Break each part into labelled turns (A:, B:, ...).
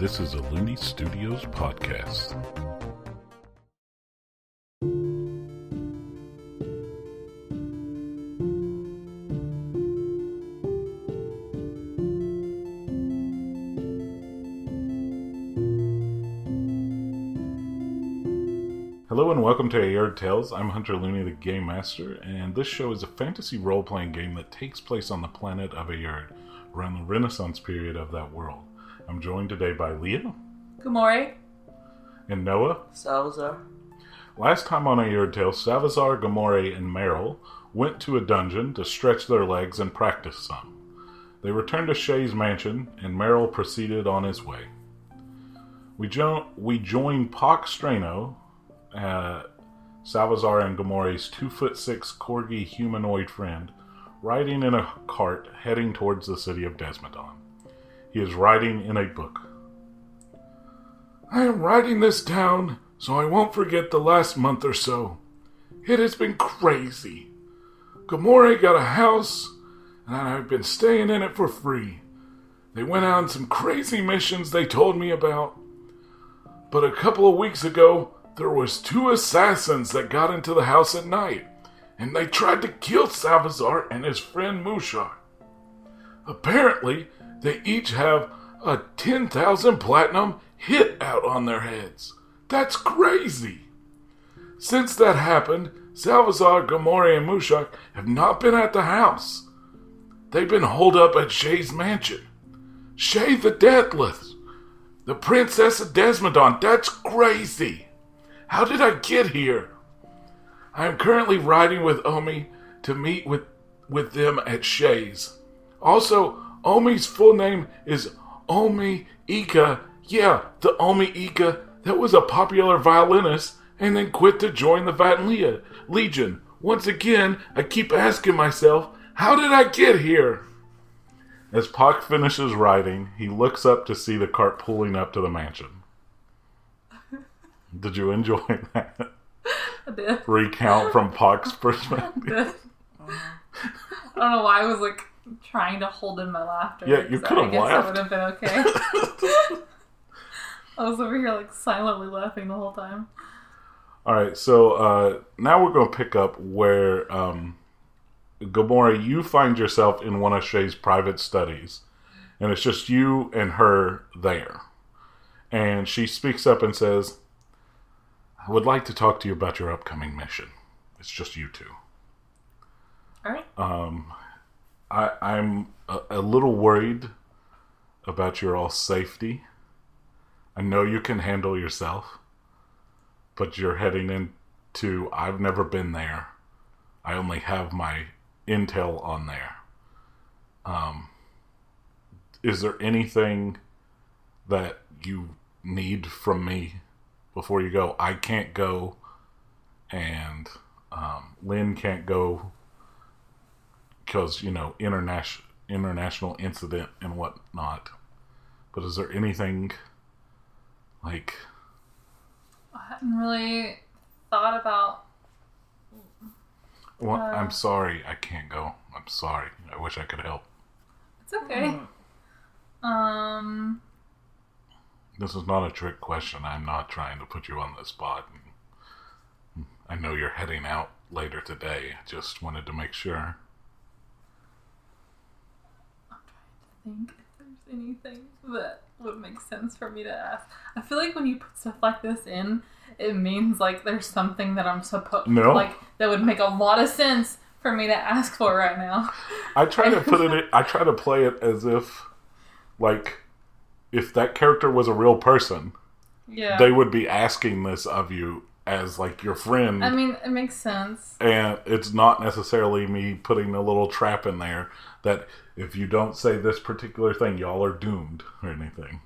A: This is a Looney Studios podcast. Hello and welcome to Ayard Tales. I'm Hunter Looney, the Game Master, and this show is a fantasy role playing game that takes place on the planet of Ayard, around the Renaissance period of that world. I'm joined today by Leah
B: Gamori.
A: and Noah.
C: Salazar.
A: Last time on Ayard Tales, Salvazar, Gamore, and Meryl went to a dungeon to stretch their legs and practice some. They returned to Shay's mansion, and Meryl proceeded on his way. We, jo- we join Pock Strano, uh, Salazar and Gamore's two foot six corgi humanoid friend, riding in a cart heading towards the city of Desmodon. He is writing in a book. I am writing this down so I won't forget the last month or so. It has been crazy. Gamore got a house, and I've been staying in it for free. They went on some crazy missions they told me about. But a couple of weeks ago, there was two assassins that got into the house at night, and they tried to kill Salazar and his friend Mushak. Apparently, they each have a 10,000 platinum hit out on their heads. That's crazy. Since that happened, Salvazar, Gamore, and Mushak have not been at the house. They've been holed up at Shay's mansion. Shay the Deathless. The Princess of Desmodon. That's crazy. How did I get here? I am currently riding with Omi to meet with, with them at Shay's. Also, Omi's full name is Omi Ika. Yeah, the Omi Ika that was a popular violinist and then quit to join the Vatlia Legion. Once again, I keep asking myself, how did I get here? As Pock finishes writing, he looks up to see the cart pulling up to the mansion. Did you enjoy that
B: I did.
A: recount from Pock's perspective?
B: I don't know why I was like trying to hold in my laughter.
A: Yeah, you could've
B: I guess
A: laughed.
B: That would have been okay. I was over here like silently laughing the whole time.
A: All right, so uh, now we're going to pick up where um, Gamora, you find yourself in one of Shay's private studies, and it's just you and her there. And she speaks up and says, I would like to talk to you about your upcoming mission. It's just you two.
B: All right.
A: Um, I, I'm a, a little worried about your all safety. I know you can handle yourself, but you're heading into. I've never been there. I only have my intel on there. Um, is there anything that you need from me before you go? I can't go, and um, Lynn can't go because you know international international incident and whatnot. But is there anything like
B: I hadn't really thought about.
A: well,
B: Uh.
A: I'm sorry, I can't go. I'm sorry. I wish I could help.
B: It's okay. Um.
A: This is not a trick question. I'm not trying to put you on the spot. I know you're heading out later today. Just wanted to make sure.
B: Think if there's anything that would make sense for me to ask. I feel like when you put stuff like this in, it means like there's something that I'm supposed
A: No.
B: like that would make a lot of sense for me to ask for right now.
A: I try to put it. in- I try to play it as if, like, if that character was a real person,
B: Yeah.
A: they would be asking this of you as like your friend.
B: I mean, it makes sense.
A: and it's not necessarily me putting a little trap in there that if you don't say this particular thing, y'all are doomed or anything.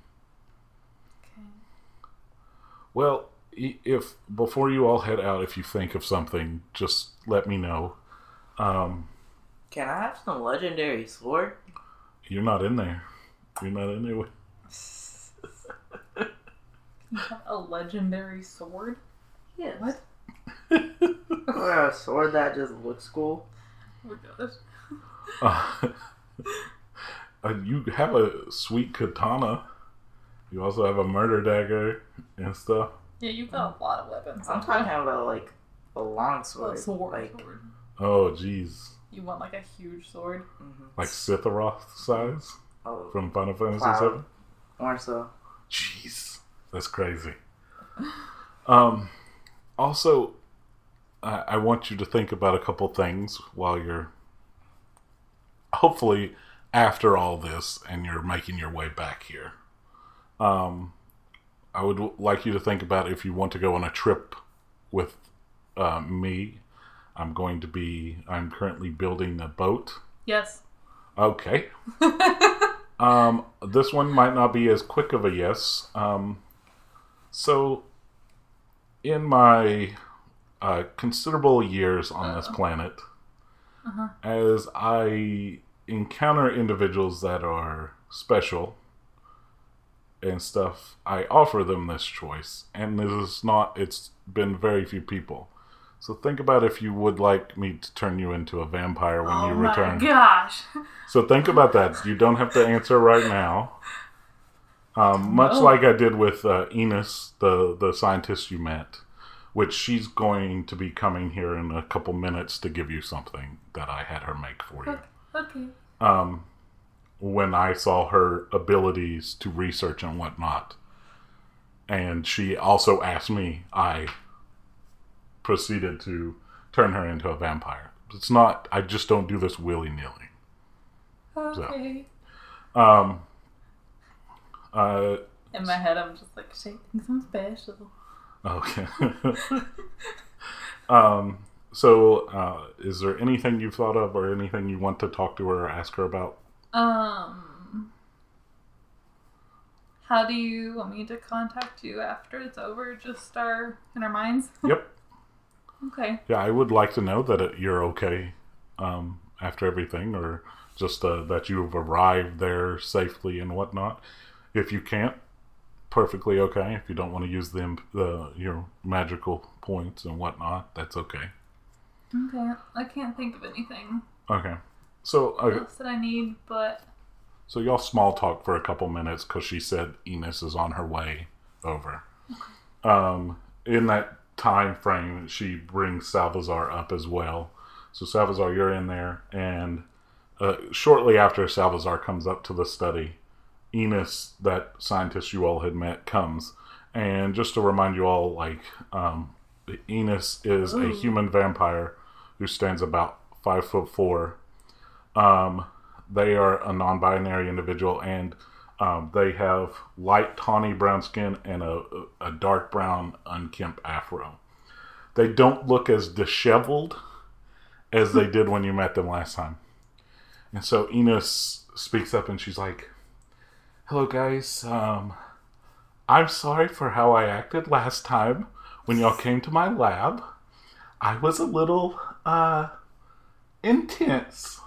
B: Okay.
A: Well, if before you all head out, if you think of something, just let me know. Um,
C: Can I have some legendary sword?
A: you're not in there. You're not in there. with-
B: You have a legendary sword?
C: Yes.
B: What?
C: Or a sword that just looks cool?
B: Oh my gosh.
A: Uh, you have a sweet katana. You also have a murder dagger and stuff.
B: Yeah, you've got a lot of weapons.
C: I'm talking about like a long
B: a
C: sword.
B: sword.
C: Like,
B: sword.
A: Oh, jeez.
B: You want like a huge sword?
C: mhm.
A: Like Sephiroth size
C: oh,
A: from Final Fantasy
C: Cloud.
A: VII?
C: more so.
A: Jeez. That's crazy. Um, also, I, I want you to think about a couple things while you're hopefully after all this and you're making your way back here. Um, I would like you to think about if you want to go on a trip with uh, me. I'm going to be, I'm currently building a boat.
B: Yes.
A: Okay. Um, this one might not be as quick of a yes. Um, so, in my uh, considerable years on this planet,
B: Uh-huh.
A: as I encounter individuals that are special and stuff, I offer them this choice. And it is not, it's been very few people. So think about if you would like me to turn you into a vampire when you return.
B: oh
A: you
B: my
A: return.
B: gosh.
A: So think about that. You don't have to answer right now. Um, much like I did with uh, Enos, the the scientist you met, which she's going to be coming here in a couple minutes to give you something that I had her make for you.
B: Okay.
A: Um, when I saw her abilities to research and whatnot, and she also asked me, I proceeded to turn her into a vampire. It's not. I just don't do this willy nilly.
B: Okay.
A: Um, uh,
B: In my head, I'm just like, she thinks I'm special.
A: okay. um, so, uh, is there anything you've thought of or anything you want to talk to her or ask her about?
B: Um, how do you want me to contact you after it's over? Just our in our minds.
A: Yep.
B: Okay.
A: Yeah, I would like to know that it, you're okay um, after everything, or just uh, that you've arrived there safely and whatnot. If you can't, perfectly okay. If you don't want to use them, the your magical points and whatnot, that's okay.
B: Okay. I can't think of anything
A: Okay. So, uh,
B: else that I need, but
A: so y'all small talk for a couple minutes because she said Enos is on her way over. Um, in that time frame, she brings Salvazar up as well. So Salvazar, you're in there, and uh, shortly after Salvazar comes up to the study, Enos, that scientist you all had met, comes. And just to remind you all, like, um, Enos is a human vampire who stands about five foot four. Um, they are a non-binary individual, and um, they have light tawny brown skin and a, a dark brown unkempt afro. They don't look as disheveled as they did when you met them last time. And so Enos speaks up and she's like, Hello, guys. Um, I'm sorry for how I acted last time when y'all came to my lab. I was a little uh, intense.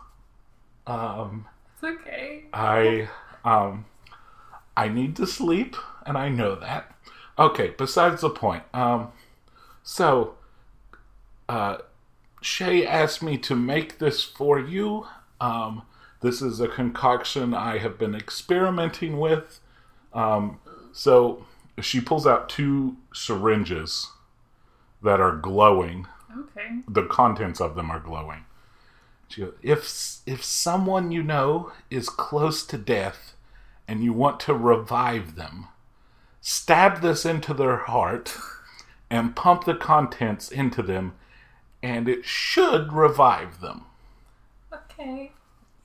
A: Um,
B: it's okay.
A: I um I need to sleep and I know that. Okay, besides the point. Um so uh Shay asked me to make this for you. Um this is a concoction I have been experimenting with. Um so she pulls out two syringes that are glowing
B: Okay.
A: the contents of them are glowing. She goes, if if someone you know is close to death and you want to revive them, stab this into their heart and pump the contents into them, and it should revive them.
B: Okay.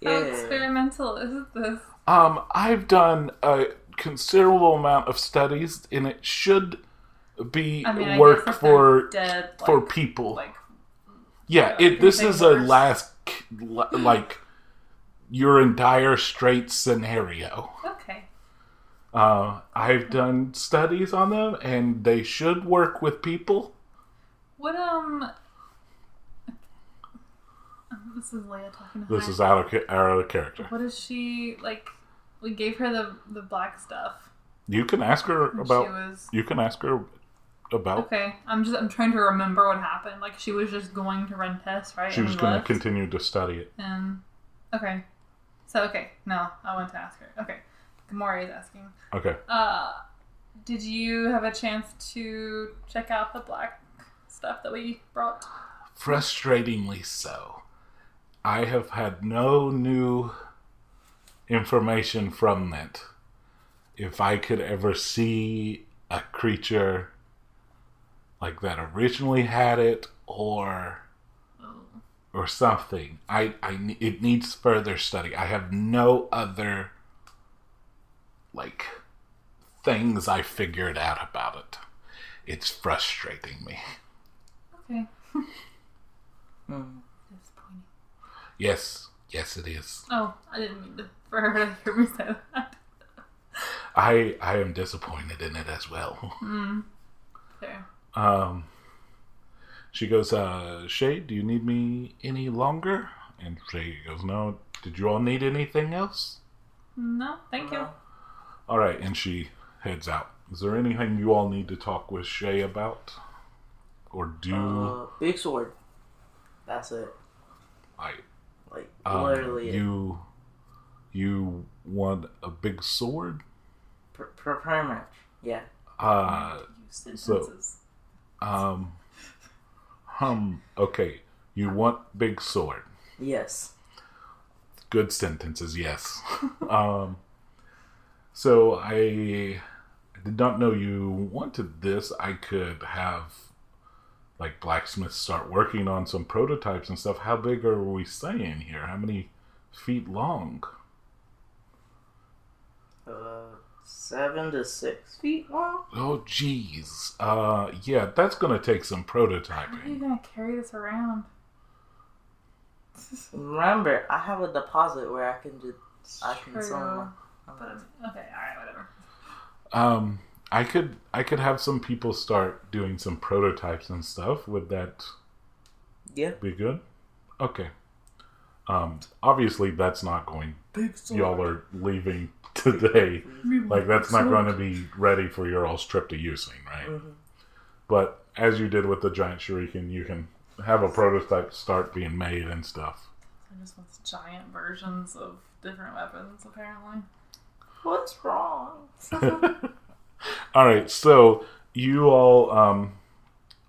C: Yeah.
B: How experimental is this?
A: Um, I've done a considerable amount of studies, and it should be
B: I mean, I
A: work for
B: dead, like,
A: for people.
B: like
A: Yeah,
B: Yeah,
A: it. This
B: anything
A: is a last like you're in dire straits scenario.
B: okay.
A: Uh, I've done studies on them, and they should work with people.
B: What um. This is Leah talking to
A: This
B: her.
A: is out of out of character.
B: What is she like? We gave her the the black stuff.
A: You can ask her
B: and
A: about.
B: She was
A: You can ask her about.
B: okay. I'm just I'm trying to remember what happened. Like she was just going to run tests, right?
A: She was going to continue to study it.
B: And okay, so okay, no, I want to ask her. Okay, Gamori is asking.
A: Okay.
B: Uh, did you have a chance to check out the black stuff that we brought?
A: Frustratingly so. I have had no new information from that. If I could ever see a creature like that originally had it or
B: Oh.
A: or something. I, I it needs further study. I have no other like things I figured out about it. It's frustrating me.
B: Okay.
C: Hmm.
B: Disappointing.
A: Yes, yes, it is.
B: Oh, I didn't mean to, for her to hear me say that.
A: I I am disappointed in it as well.
B: Hmm. Fair.
A: Um, she goes, uh, Shay, do you need me any longer? And Shay goes, No. Did you all need anything else?
B: No, thank you.
A: All right, and she heads out. Is there anything you all need to talk with Shay about, or do
C: Uh, big sword. That's it.
A: I?
C: Like
A: Um,
C: literally,
A: you you want a big sword?
C: Pr- pr- pretty much. Yeah.
A: Uh,
B: Use sentences.
A: um, hum. Okay, you want big sword.
C: Yes.
A: Good sentences, yes. um, so I, I did not know you wanted this. I could have like blacksmiths start working on some prototypes and stuff. How big are we saying here? How many feet long?
C: Uh, seven to six feet long.
A: Oh, geez. Uh, yeah, that's gonna take some prototyping.
B: How are you gonna carry this around?
C: Remember, I have a deposit where I can just I can sell.
B: But okay, all right, whatever.
A: Um, I could I could have some people start doing some prototypes and stuff. Would that
C: Yeah.
A: be good? Okay. Um, obviously that's not going.
C: Big
A: Y'all are leaving today. Like that's not going to be ready for your all's trip to using, right?
C: Mhm.
A: But as you did with the giant shuriken, you can have a prototype start being made and stuff.
B: I just want giant versions of different weapons, apparently.
C: What's wrong?
A: all right, so you all, um,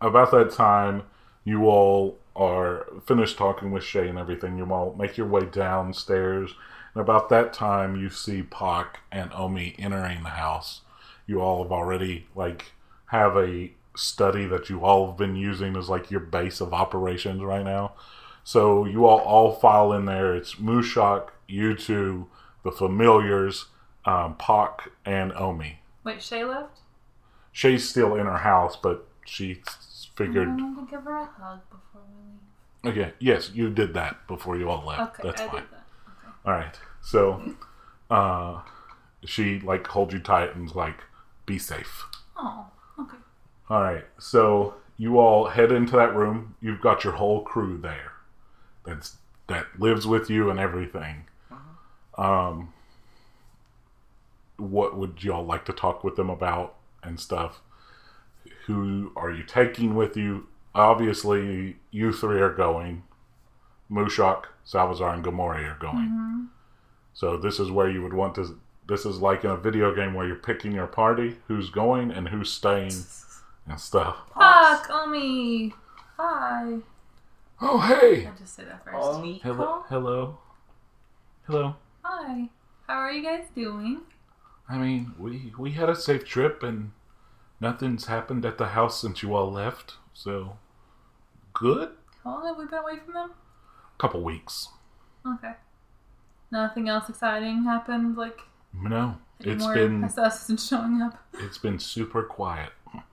A: about that time, you all are finished talking with Shay and everything. You all make your way downstairs, and about that time, you see Pak and Omi entering the house. You all have already like have a study that you all have been using as like your base of operations right now. So you all all file in there. It's Mushak, you two, the familiars, um, and Omi.
B: Wait, Shay left?
A: Shay's still in her house, but she figured.
B: I wanted to give her a hug before we leave.
A: Okay, yes, you did that before you all left.
B: Okay,
A: That's
B: I
A: fine.
B: did that. Okay.
A: All right. So, uh, she like holds you tight and's like, "Be safe."
B: Oh, okay.
A: All right. So you all head into that room. You've got your whole crew there. That's that lives with you and everything. Um, what would y'all like to talk with them about and stuff? Who are you taking with you? Obviously, you three are going. Mushak, Salvazar, and Gamori are going.
B: Mm-hmm.
A: So this is where you would want to. This is like in a video game where you're picking your party, who's going and who's staying, and stuff.
B: Fuck, Omi! Hi.
A: Oh hey!
B: I just say that first.
C: Omi.
A: Hello, hello, hello.
B: Hi. How are you guys doing?
A: I mean, we we had a safe trip and nothing's happened at the house since you all left. So good.
B: How long have we been away from them?
A: A couple weeks.
B: Okay. Nothing else exciting happened, like
A: No, it's been
B: assassins showing up.
A: it's been super quiet.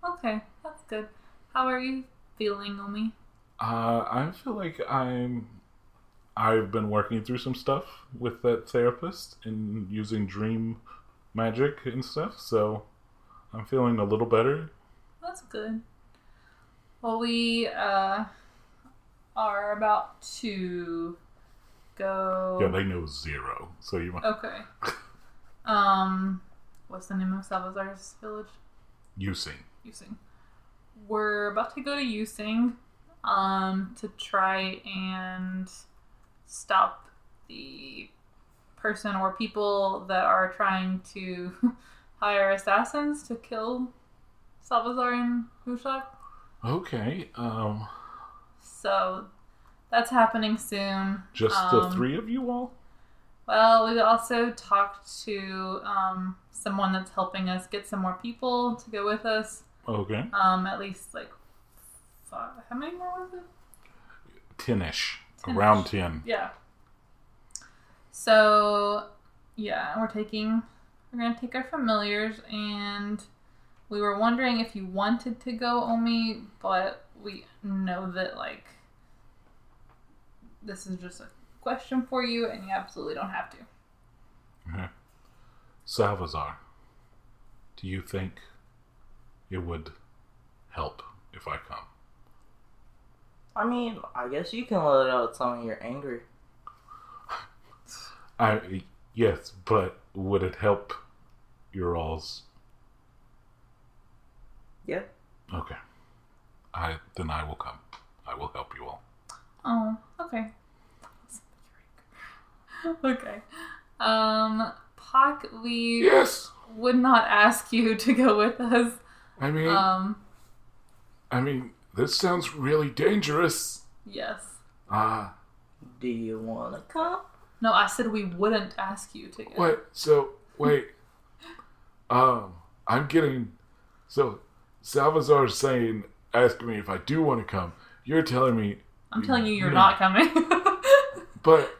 B: Okay, that's good. How are you feeling, Omi?
A: Uh, I feel like I'm. I've been working through some stuff with that therapist and using dream magic and stuff, so I'm feeling a little better.
B: That's good. Well, we uh, are about to go.
A: Yeah, they know zero, so you might
B: Okay. Um, what's the name of Salvazar's village?
A: Yusin.
B: Yusin. We're about to go to Yusin, um, to try and stop the person or people that are trying to hire assassins to kill Salvazar and Mushak.
A: Okay. Um,
B: So that's happening soon.
A: just the
B: Um,
A: three of you all?
B: Well, we also talked to um, someone that's helping us get some more people to go with us.
A: Okay.
B: Um, at least like five. How many more was it?
A: Ten-ish.
B: Ten-ish.
A: Around ten.
B: Yeah. So, yeah, we're taking, we're gonna take our familiars, and we were wondering if you wanted to go, Omi, but we know that like this is just a question for you, and you absolutely don't have to. Mm-hmm.
A: Salvazar, do you think it would help if I come?
C: I mean, I guess you can let out some of your anger.
A: I yes, but would it help your all's?
C: Yeah.
A: Okay. I then I will come. I will help you all.
B: Oh, okay. okay. Um, Pac, we
A: Yes.
B: would not ask you to go with us.
A: I mean,
B: Um,
A: I mean, this sounds really dangerous.
B: yes.
A: Ah,
C: Do you want to come?
B: No, I said we wouldn't ask you to go.
A: what? So wait. um, I'm getting. So, Salvazar's saying, asking me if I do want to come. You're telling me,
B: I'm telling you, you're
A: Hmm.
B: not coming.
A: but,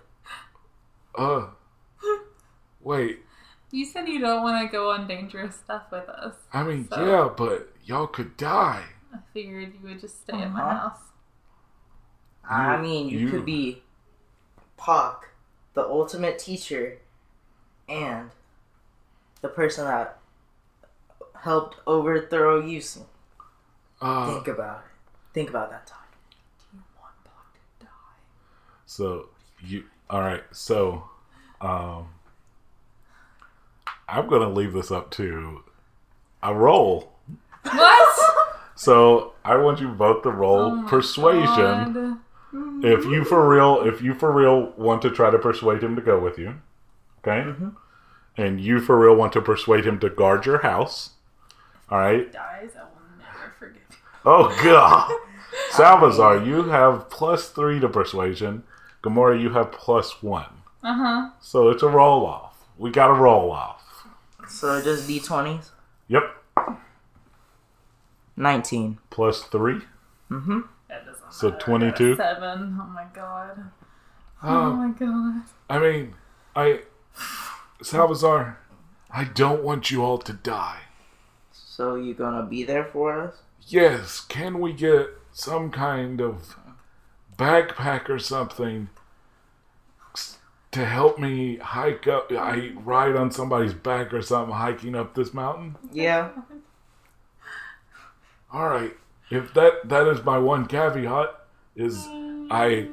A: uh, wait.
B: you said you don't want to go on dangerous stuff with us.
A: I mean,
B: So-
A: yeah, but y'all could die.
B: I figured you would just stay at my
C: Uh-huh.
B: house.
C: I mean, you,
A: you-
C: could be Pac, the ultimate teacher, and the person that helped overthrow Yusin.
A: Uh,
C: Think about it. Think about that time.
B: Do you want Pac to die?
A: So you all right? So, um, I'm gonna leave this up to a roll.
B: What?
A: So I want you both to roll
B: Oh my
A: persuasion.
B: God.
A: If you for real, if you for real want to try to persuade him to go with you, okay,
C: Mhm.
A: and you for real want to persuade him to guard your house, all right.
B: dies, I will never forgive you.
A: Oh god, Salvazar, you have plus three to persuasion. Gamora, you have plus one.
B: Uh huh.
A: So it's a roll off. We got a roll off.
C: So just d20s?
A: Yep.
C: 19.
A: Plus three.
C: Mm-hmm.
B: That doesn't
A: So
B: matter. I got a
A: 22?
B: Seven. Oh my god. Oh
A: Um,
B: my god.
A: I mean, I Salvazar, I don't want you all to die.
C: So you gonna be there for us?
A: Yes, can we get some kind of backpack or something to help me hike up? I ride on somebody's back or something hiking up this mountain.
C: Yeah.
A: All right. If that that is my one caveat is I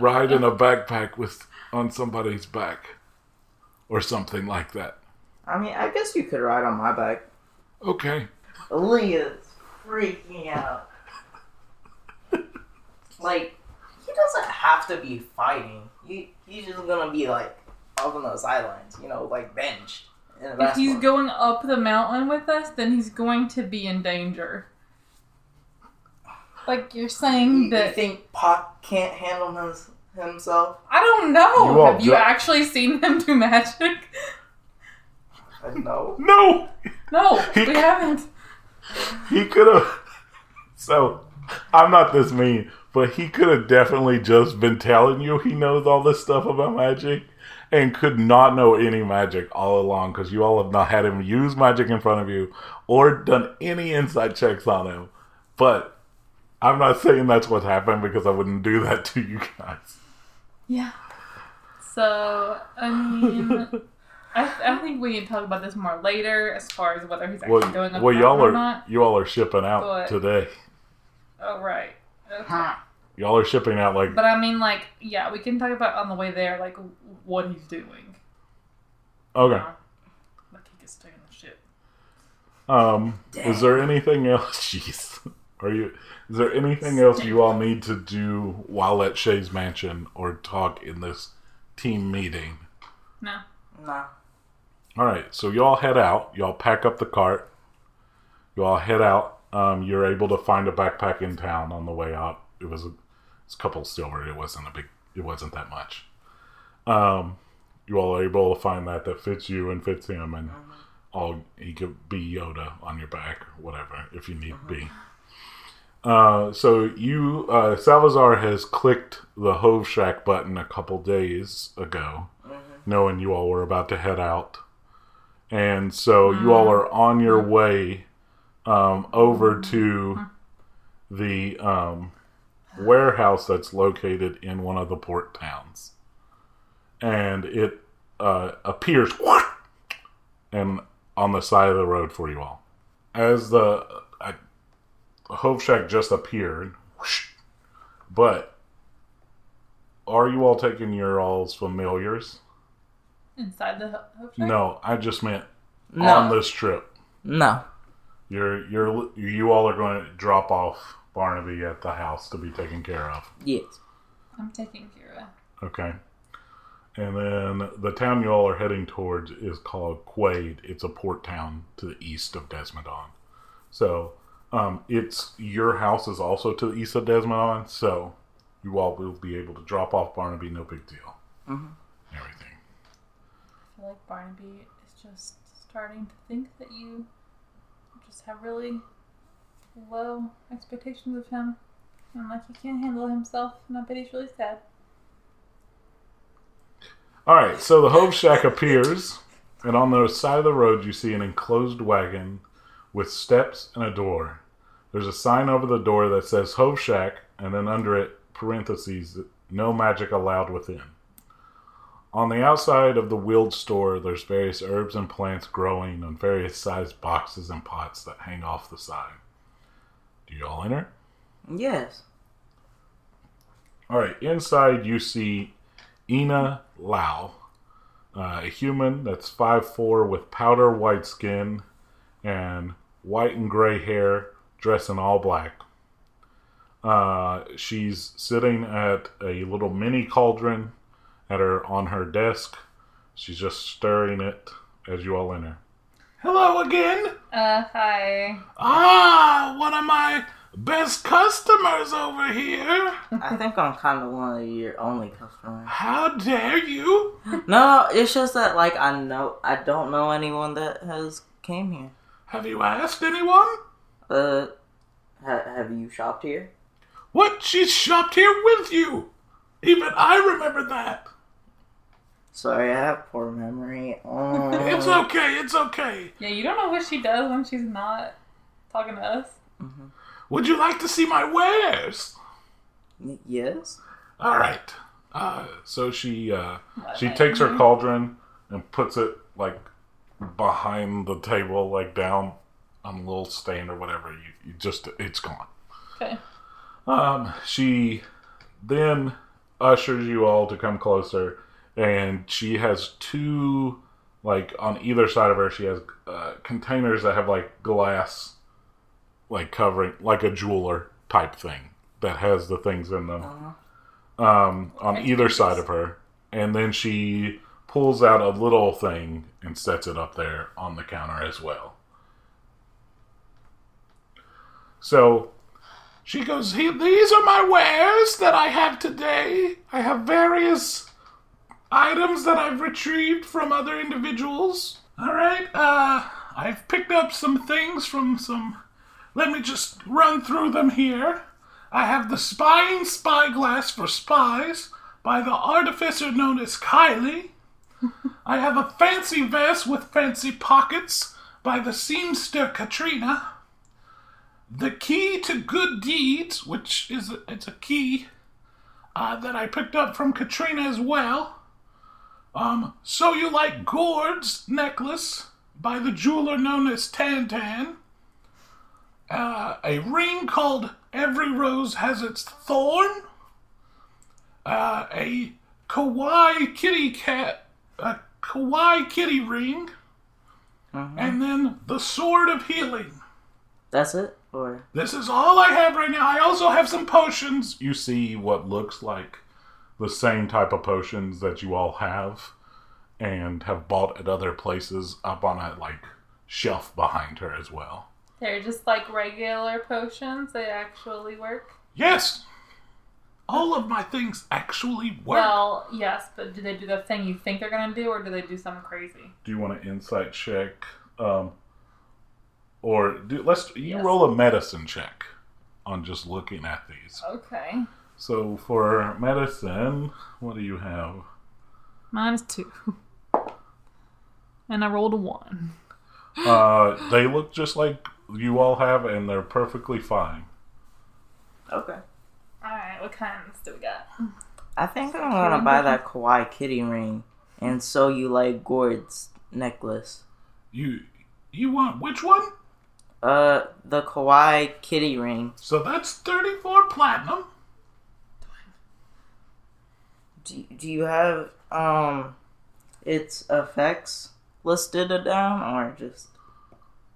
A: ride in a backpack with on somebody's back or something like that.
C: I mean, I guess you could ride on my back.
A: Okay.
C: Leah's freaking out. like, he doesn't have to be fighting. He, he's just gonna be like up on those sidelines, you know, like benched.
B: If he's
C: basketball.
B: going up the mountain with us, then he's going to be in danger. Like you're
C: You,
B: saying
C: you
B: that
C: think Pac can't handle his, himself?
B: I don't know.
A: You
B: Have you
A: ju-
B: actually seen him do magic?
C: I know.
A: No.
B: No,
A: He-
B: we haven't.
A: He could have. So, I'm not this mean, but he could have definitely just been telling you he knows all this stuff about magic and could not know any magic all along because you all have not had him use magic in front of you or done any insight checks on him. But I'm not saying that's what happened because I wouldn't do that to you guys.
B: Yeah. So I mean, I, I think we can talk about this more later as far as whether he's actually
A: Well,
B: going up
A: well y'all
B: or
A: are
B: not.
A: you all are shipping out
B: But-
A: today.
B: Oh right. Okay.
A: Y'all are shipping out like
B: But I mean, like, yeah, we can talk about on the way there, like what he's doing.
A: okay.
B: Uh, like he could stay on the ship.
A: Um, is there anything else? Jeez, are you? Is there anything else you all need to do while at Shay's mansion or talk in this team meeting?
B: No.
C: Nah.
A: All right, so y'all head out. Y'all pack up the cart. You all head out. Um, you're able to find a backpack in town on the way out. It was a, it's a couple silver. It wasn't a big. It wasn't that much. Um, you all are able to find that that fits you and fits him, and all he could be Yoda on your back whatever if you need to be. Uh, so you uh, Salazar has clicked the Hove Shack button a couple days ago, knowing you all were about to head out, and so you all are on your way um, over to the um, warehouse that's located in one of the port towns, and it uh, appears and on the side of the road for you all. As the I, Hove Shack just appeared, but are you all taking your all's familiars?
B: Inside the ho-
A: No, I just meant
C: No.
A: on this trip.
C: No.
A: You're you're you all are going to drop off Barnaby at the house to be taken care of.
C: Yes.
B: I'm taking Kira.
A: Okay. And then the town you all are heading towards is called Quaid. It's a port town to the east of Desmodon. So, um, it's your house is also to the east of Desmodon. So, you all will be able to drop off Barnaby. No big deal.
C: Mhm.
A: Everything.
B: I feel like Barnaby is just starting to think that you just have really low expectations of him. And like he can't handle himself, and I bet he's really sad.
A: All right, so the Hove Shack appears, and on the side of the road, you see an enclosed wagon with steps and a door. There's a sign over the door that says Hove Shack, and then under it, parentheses, no magic allowed within. On the outside of the wheeled store, there's various herbs and plants growing on various sized boxes and pots that hang off the side. Do you all enter?
C: Yes.
A: All right, inside you see Ina Lau, uh, a human that's 5'4 with powder white skin and white and gray hair, dressed in all black. Uh, she's sitting at a little mini cauldron at her on her desk. She's just stirring it as you all enter. Hello again.
B: Uh, hi.
A: Ah, one of my best customers over here.
C: I think I'm kind of one of your only customers.
A: How dare you?
C: No, no, it's just that like I know I don't know anyone that has came here.
A: Have you asked anyone?
C: Uh, ha- have you shopped here?
A: What? She's shopped here with you. Even I remember that.
C: Sorry, I have poor memory. Oh.
A: It's okay, it's okay.
B: Yeah, you don't know what she does when she's not talking to us.
A: Would you like to see my wares?
C: Y- yes.
A: All right. Uh, so she uh, she takes her cauldron and puts it like behind the table, like down on a little stand or whatever. You, you just it's gone.
B: Okay.
A: Um, she then ushers you all to come closer, and she has two, like on either side of her, she has uh, containers that have like glass, like covering, like a jeweler type thing that has the things in them. Um, on either side of her, and then she pulls out a little thing and sets it up there on the counter as well. So she goes, These are my wares that I have today. I have various items that I've retrieved from other individuals. All right, uh, I've picked up some things from some. Let me just run through them here. I have the spying spyglass for spies by the artificer known as Kylie. I have a fancy vest with fancy pockets by the seamster Katrina. The key to good deeds, which is a, it's a key uh, that I picked up from Katrina as well. Um, so you like gourds necklace by the jeweler known as Tantan. Uh, a ring called Every Rose Has Its Thorn. Uh, a kawaii kitty cat, a kawaii kitty ring, uh-huh. and then the Sword of Healing.
C: That's it. Or
A: This is all I have right now. I also have some potions. You see what looks like the same type of potions that you all have. and have bought at other places up on a like shelf behind her as well.
B: They're just like regular potions. They actually work.
A: Yes, all of my things actually work.
B: Well, yes, but do they do the thing you think they're gonna do, or do they do something crazy?
A: do you want an insight check, um, or do let's you
B: Yes.
A: roll a medicine check on just looking at these.
B: Okay.
A: So for medicine, what do you have?
B: Two. And I rolled a one.
A: Uh, they look just like you all have, and they're perfectly fine.
C: Okay.
B: Alright, what kinds do we got?
C: I think I'm gonna buy that Kawaii Kitty ring and sew you like Gord's necklace.
A: You you want which one?
C: Uh, the Kawaii Kitty ring.
A: So that's thirty four platinum.
C: Do, do you have um its effects listed down or just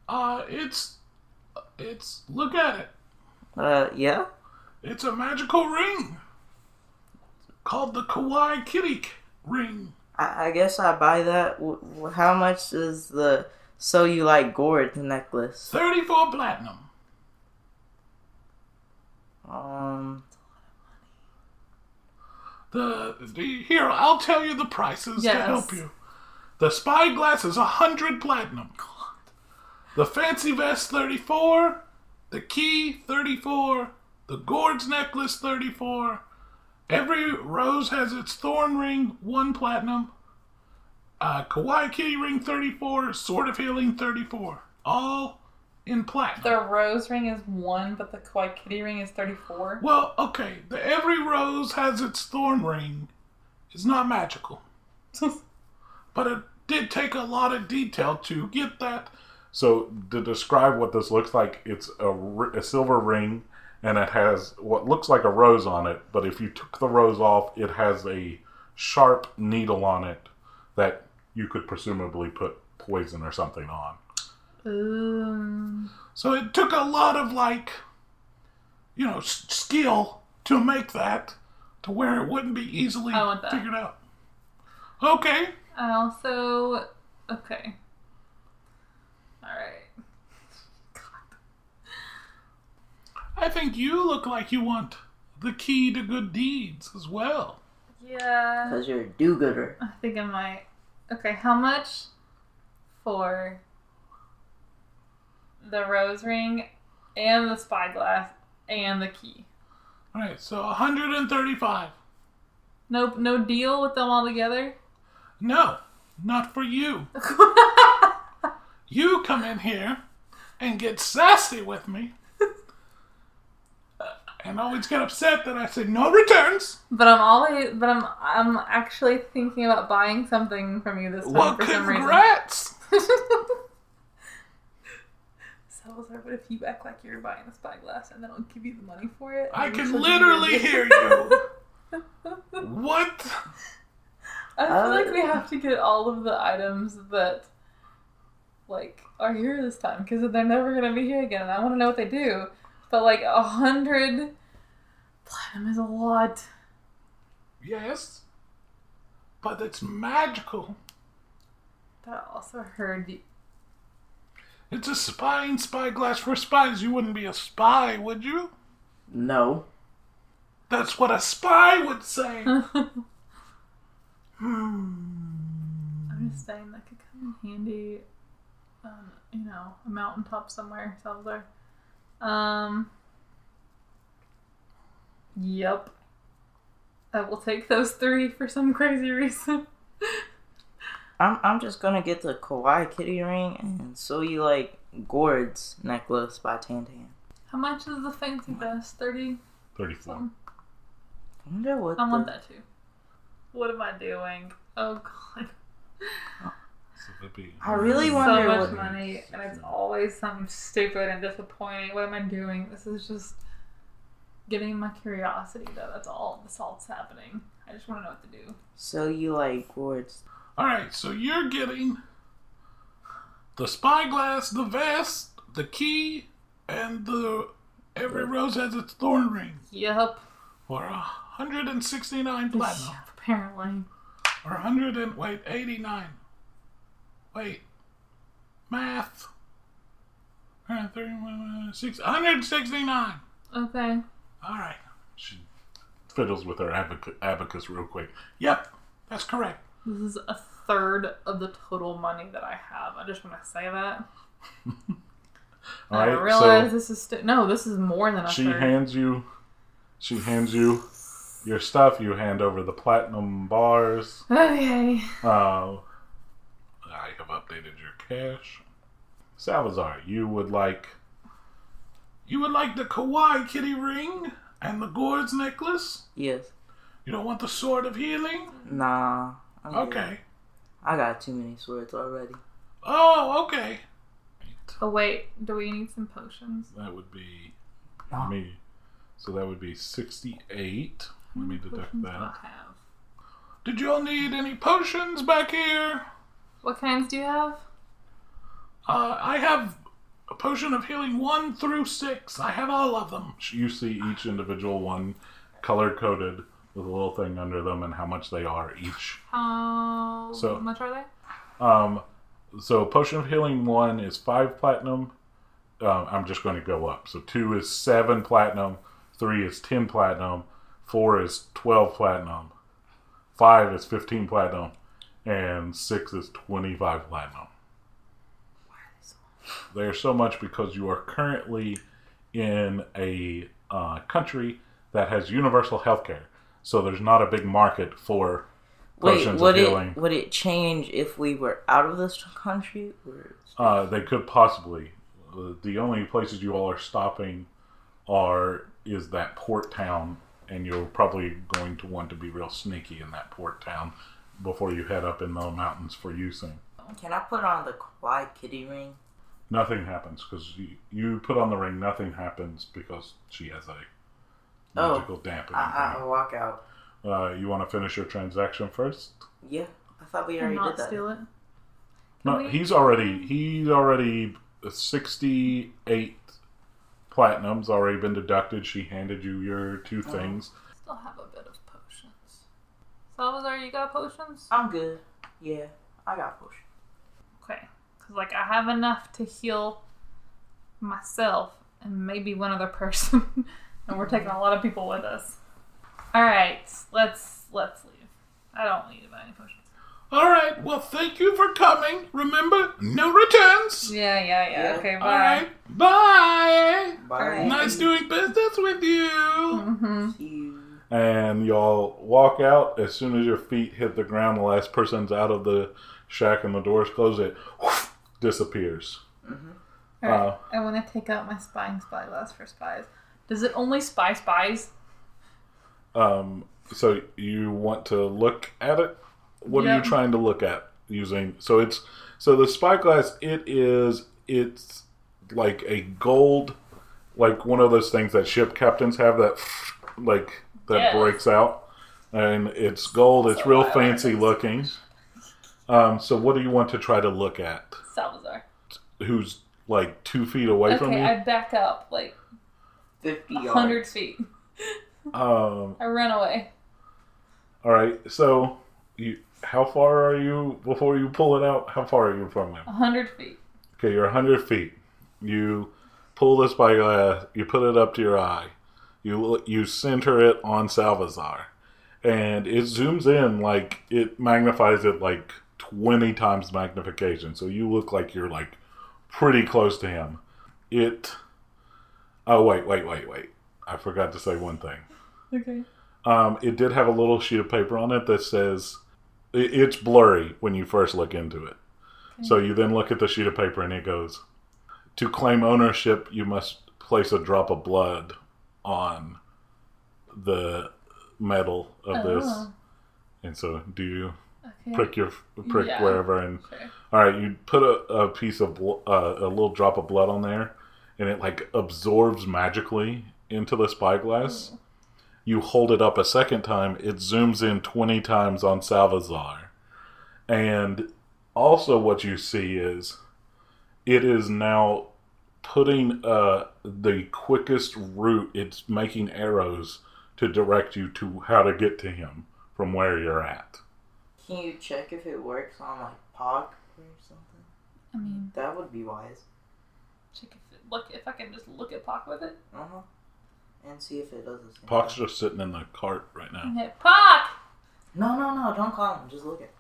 A: Uh, it's it's look at it.
C: uh yeah?
A: It's a magical ring called the Kawaii Kitty ring.
C: I, I guess I buy that. W- how much is the So you like Gourd necklace?
A: Thirty four platinum.
C: Um,
A: The, the here I'll tell you the prices to help you. The spyglass is a hundred platinum. God. The fancy vest thirty four. The key thirty four. The Gord's necklace thirty four. Every rose has its thorn ring one platinum. Uh, Kawaii Kitty ring thirty four. Sword of healing thirty four. All in platinum.
B: The rose ring is one, but the Kawaii Kitty ring is 34.
A: Well, okay. The every rose has its thorn ring. It's not magical, but it did take a lot of detail to get that. So to describe what this looks like, it's a, a silver ring, and it has what looks like a rose on it. But if you took the rose off, it has a sharp needle on it that you could presumably put poison or something on.
B: Ooh.
A: So it took a lot of like, you know, s- skill to make that to where it wouldn't be easily
B: I want that.
A: figured out. Okay.
B: I also. Okay. Alright.
A: I think you look like you want the key to good deeds as well.
B: Yeah.
C: cause you're a do-gooder.
B: I think I might. Okay, how much for the rose ring and the spyglass and the key?
A: All right, so 135.
B: No, no deal with them all together.
A: No, not for you. You come in here and get sassy with me. Uh, And always get upset that I say no returns.
B: but I'm always, but I'm, I'm actually thinking about buying something from you this time
A: Well,
B: for some reason.
A: congrats.
B: reason. Salazar, but if you act like you're buying the spyglass and then I'll give you the money for it,
A: I can
B: she'll you
A: literally hear you. What?
B: I feel
C: Uh,
B: like we have to get all of the items that, like, are here this time because they're never gonna be here again. And I want to know what they do. But like a hundred platinum is a lot.
A: Yes. But it's magical.
B: But I also heard you.
A: It's a spying spyglass for spies. You wouldn't be a spy, would you?
C: No.
A: That's what a spy would say.
B: I'm
A: hmm.
B: just saying that could come in handy. Um, you know, a mountaintop somewhere, Salazar. Um. Yep. I will take those three for some crazy reason.
C: I'm I'm just gonna get the Kawaii Kitty ring and sew you like Gord's necklace by Tantan.
B: How much is the fancy vest? Thirty
A: 34.
B: something.
C: I wonder what.
B: I want that too. What am I doing? Oh god.
A: So that'd be-
C: I really
B: so
C: wonder
B: much
C: what-
B: money and it's always something stupid and disappointing. What am I doing? This is just getting my curiosity though. That's all that's all that's happening. I just wanna know what to do.
C: So you like Gord's.
A: All right, so you're getting the spyglass, the vest, the key, and the every rose has its thorn ring
B: Yep.
A: for a 169 platinum.
B: Apparently.
A: or 100 and wait, 89. Wait. Math. Uh, 31, 169.
B: Okay.
A: All right. She fiddles with her abac- abacus real quick. Yep, that's correct.
B: This is a third of the total money that I have. I just want to say that.
A: All
B: I
A: right,
B: realize
A: so
B: this is st- no, this is more than a
A: she
B: third.
A: hands you, she hands you your stuff. You hand over the platinum bars.
B: okay.
A: Uh, updated your cash. Salvazar, you would like, you would like the kawaii kitty ring and the gourds necklace.
D: Yes.
A: You don't want the sword of healing.
D: Nah. I'm good.
A: Okay.
D: I got too many swords already.
A: Oh, okay.
B: Oh wait, do we need some potions?
A: That would be
D: No.
A: me. So that would be 68. Let me deduct
B: Potions do I
A: that.
B: have?
A: Did y'all need any potions back here?
B: What kinds do you have?
A: Uh, I have a potion of healing 1 through 6. I have all of them. You see each individual one color coded with a little thing under them and how much they are each.
B: How
A: So-
B: much are they?
A: Um, so potion of healing 1 is 5 platinum. Uh, I'm just going to go up. So 2 is 7 platinum, 3 is 10 platinum, 4 is 12 platinum, 5 is 15 platinum, and 6 is 25 platinum. There's so much because you are currently in a uh, country that has universal health care. So there's not a big market for
D: Wait,
A: potions
D: would
A: of
D: it
A: healing.
D: would it change if we were out of this country? Or...
A: Uh, they could possibly. The only places you all are stopping are is that port town, and you're probably going to want to be real sneaky in that port town before you head up in the mountains for Yusin.
D: Can I put on the kawaii kitty ring?
A: Nothing happens because you, you put on the ring. Nothing happens because she has a
D: Oh,
A: magical dampening.
D: I, I, I walk out.
A: Uh, you want to finish your transaction first?
D: Yeah, I thought we
B: And
D: already
B: not
D: did that.
B: steal it.
A: No,
B: we-
A: he's already he's already sixty eight platinums already been deducted. She handed you your two things.
B: Still have a bit of potions. Salvazar, you got potions?
D: I'm good. Yeah, I got potions.
B: Okay. Because, like, I have enough to heal myself and maybe one other person. and we're taking a lot of people with us. Alright, let's let's leave. I don't need to buy any potions.
A: All right. Well, thank you for coming. Remember, no returns.
B: Yeah, yeah, yeah.
D: Yeah.
B: Okay, bye.
A: All right. Bye.
D: Bye.
A: Nice doing business with you.
B: Mm-hmm.
A: And y'all walk out. As soon as your feet hit the ground, the last person's out of the shack and the doors close. It disappears.
B: Alright,
A: Uh,
B: I want to take out my spying spyglass for spies. Does it only spy spies?
A: Um, so you want to look at it? What are you trying to look at using? So it's so the spyglass. It is it's like a gold, like one of those things that ship captains have that like that
B: Yes.
A: breaks out, and it's gold. It's real
B: So I
A: fancy looking. Um, so what do you want to try to look at?
B: Salvazar.
A: Who's like two feet away from
B: Okay,
A: you?
B: I back up like
D: 50
B: a
D: yards.
B: hundred feet.
A: Um,
B: I run away.
A: all right. So you, how far are you before you pull it out? How far are you from him?
B: A hundred feet.
A: Okay, you're 100 feet. You pull the spyglass, you put it up to your eye. You you center it on Salvazar, and it zooms in like it magnifies it like 20 times magnification. So you look like you're like pretty close to him. It. Oh wait, wait, wait, wait! I forgot to say one thing.
B: Okay.
A: Um, it did have a little sheet of paper on it that says it, it's blurry when you first look into it. So you then look at the sheet of paper and it goes, "To claim ownership, you must place a drop of blood on the metal of this."
B: Oh,
A: And so, do you
B: okay.
A: prick your prick
B: Yeah.
A: wherever? And
B: Sure.
A: all right, you put a, a piece of bl- uh, a little drop of blood on there, and it like absorbs magically into the spyglass. You hold it up a second time, it zooms in twenty times on Salvazar, and also what you see is it is now putting uh, the quickest route. It's making arrows to direct you to how to get to him from where you're at.
D: Can you check if it works on like Pock or something?
B: I mean,
D: That would be wise.
B: check if it, look if I can just look at Pock with it.
D: Uh huh. And see if it does the same.
A: Pock's just sitting in the cart right now.
B: Hey, Pock!
D: No, no, no! Don't call him. Just look at.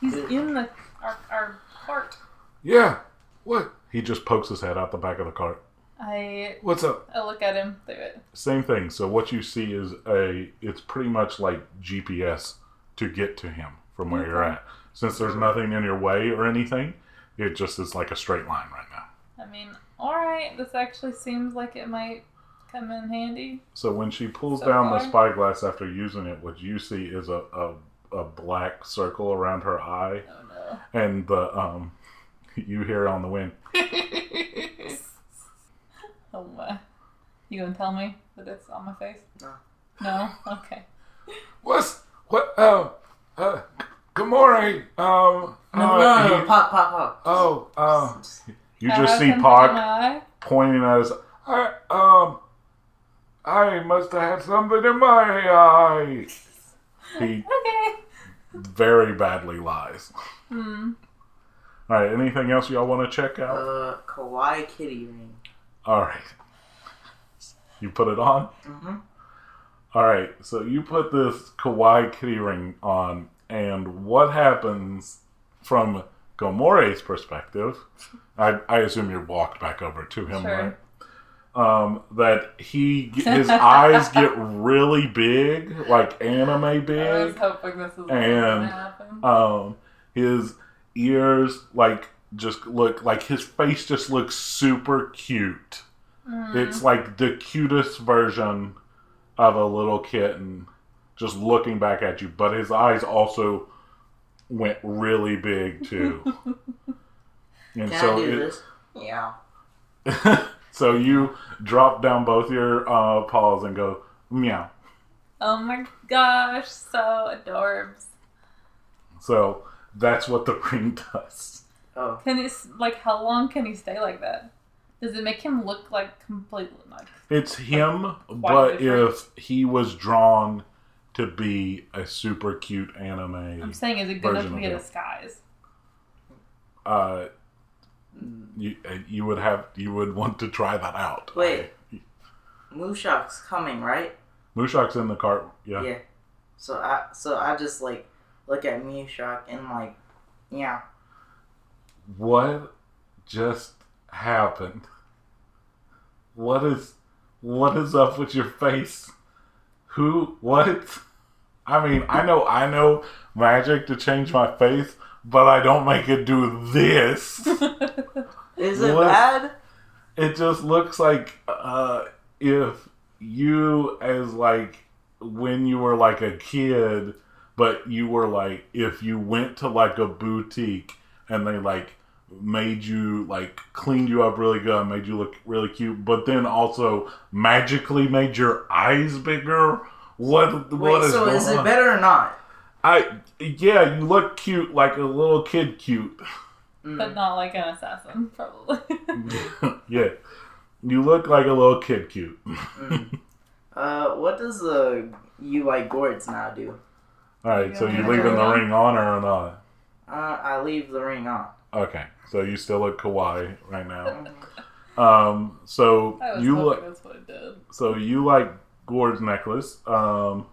B: He's
D: Good.
B: in the our our cart.
A: Yeah. What? He just pokes his head out the back of the cart.
B: I
A: What's up?
B: I look at him through it.
A: Same thing. So what you see is a. It's pretty much like GPS to get to him from where you're at. Since there's nothing in your way or anything, it just is like a straight line right now.
B: I mean, all right. This actually seems like it might come in handy.
A: So when she pulls
B: So
A: down the
B: far?
A: spyglass after using it, what you see is a, a a black circle around her eye,
B: Oh no.
A: and the um, you hear it on the wind.
B: oh my. You gonna tell me that it's on my face?
D: No.
B: No. Okay.
A: What's what? Oh, uh, good morning. Um,
D: No,
A: uh,
D: no, no, no, pop, pop, pop.
A: oh, um, you
B: I
A: just
B: have
A: see
B: something on my
A: Pock
B: eye.
A: pointing at us. I um, I must have had something in my eye. He
B: Okay.
A: very badly lies.
B: Hmm.
A: All right. Anything else y'all want to check out?
D: Uh, Kawaii Kitty ring.
A: All right. You put it on.
D: Mm-hmm.
A: All right, so you put this kawaii kitty ring on, and what happens from Gomore's perspective? I, I assume you walked back over to him,
B: Sure.
A: right? Um, that he his eyes get really big, like anime
B: I was
A: big.
B: hoping this was
A: And,
B: gonna happen.
A: Um, his ears like just look like his face just looks super cute.
B: Mm.
A: It's like the cutest version of a little kitten just looking back at you, but his eyes also went really big too. and
D: Can
A: so
D: I do
A: it,
D: this? Yeah.
A: so you drop down both your uh, paws and go meow.
B: Oh my gosh, so adorbs.
A: So that's what the ring does.
D: Oh.
B: Can he like how long can he stay like that? Does it make him look like completely like
A: It's him, but
B: different.
A: if he was drawn to be a super cute anime,
B: I'm saying is it good enough to be a disguise?
A: uh, you uh, you would have you would want to try that out.
D: Wait. Mushak's coming, right?
A: Mushak's in the cart. Yeah.
D: Yeah. So I so I just like look at Mushak and like, yeah.
A: What just happened? What is what is up with your face? Who what? I mean, I know I know magic to change my face, but I don't make it do this.
D: Is it
A: What?
D: bad?
A: it just looks like uh, if you as like when you were like a kid but you were like if you went to like a boutique and they like made you like cleaned you up really good made you look really cute but then also magically made your eyes bigger what
D: Wait,
A: what is
D: so
A: going
D: is it
A: on?
D: better or not?
A: i yeah you look cute like a little kid cute
B: but not like an assassin, probably.
A: yeah you look like a little kid cute
D: Mm. Uh, what does the you like gourds now do?
A: All right, so you
B: Yeah.
A: leaving the ring on or not?
D: Uh, I leave the ring on.
A: Okay, so you still look kawaii right now.
D: Mhm.
A: Um, so
B: I was
A: you look,
B: that's what it did.
A: so you like Gord's necklace. Um,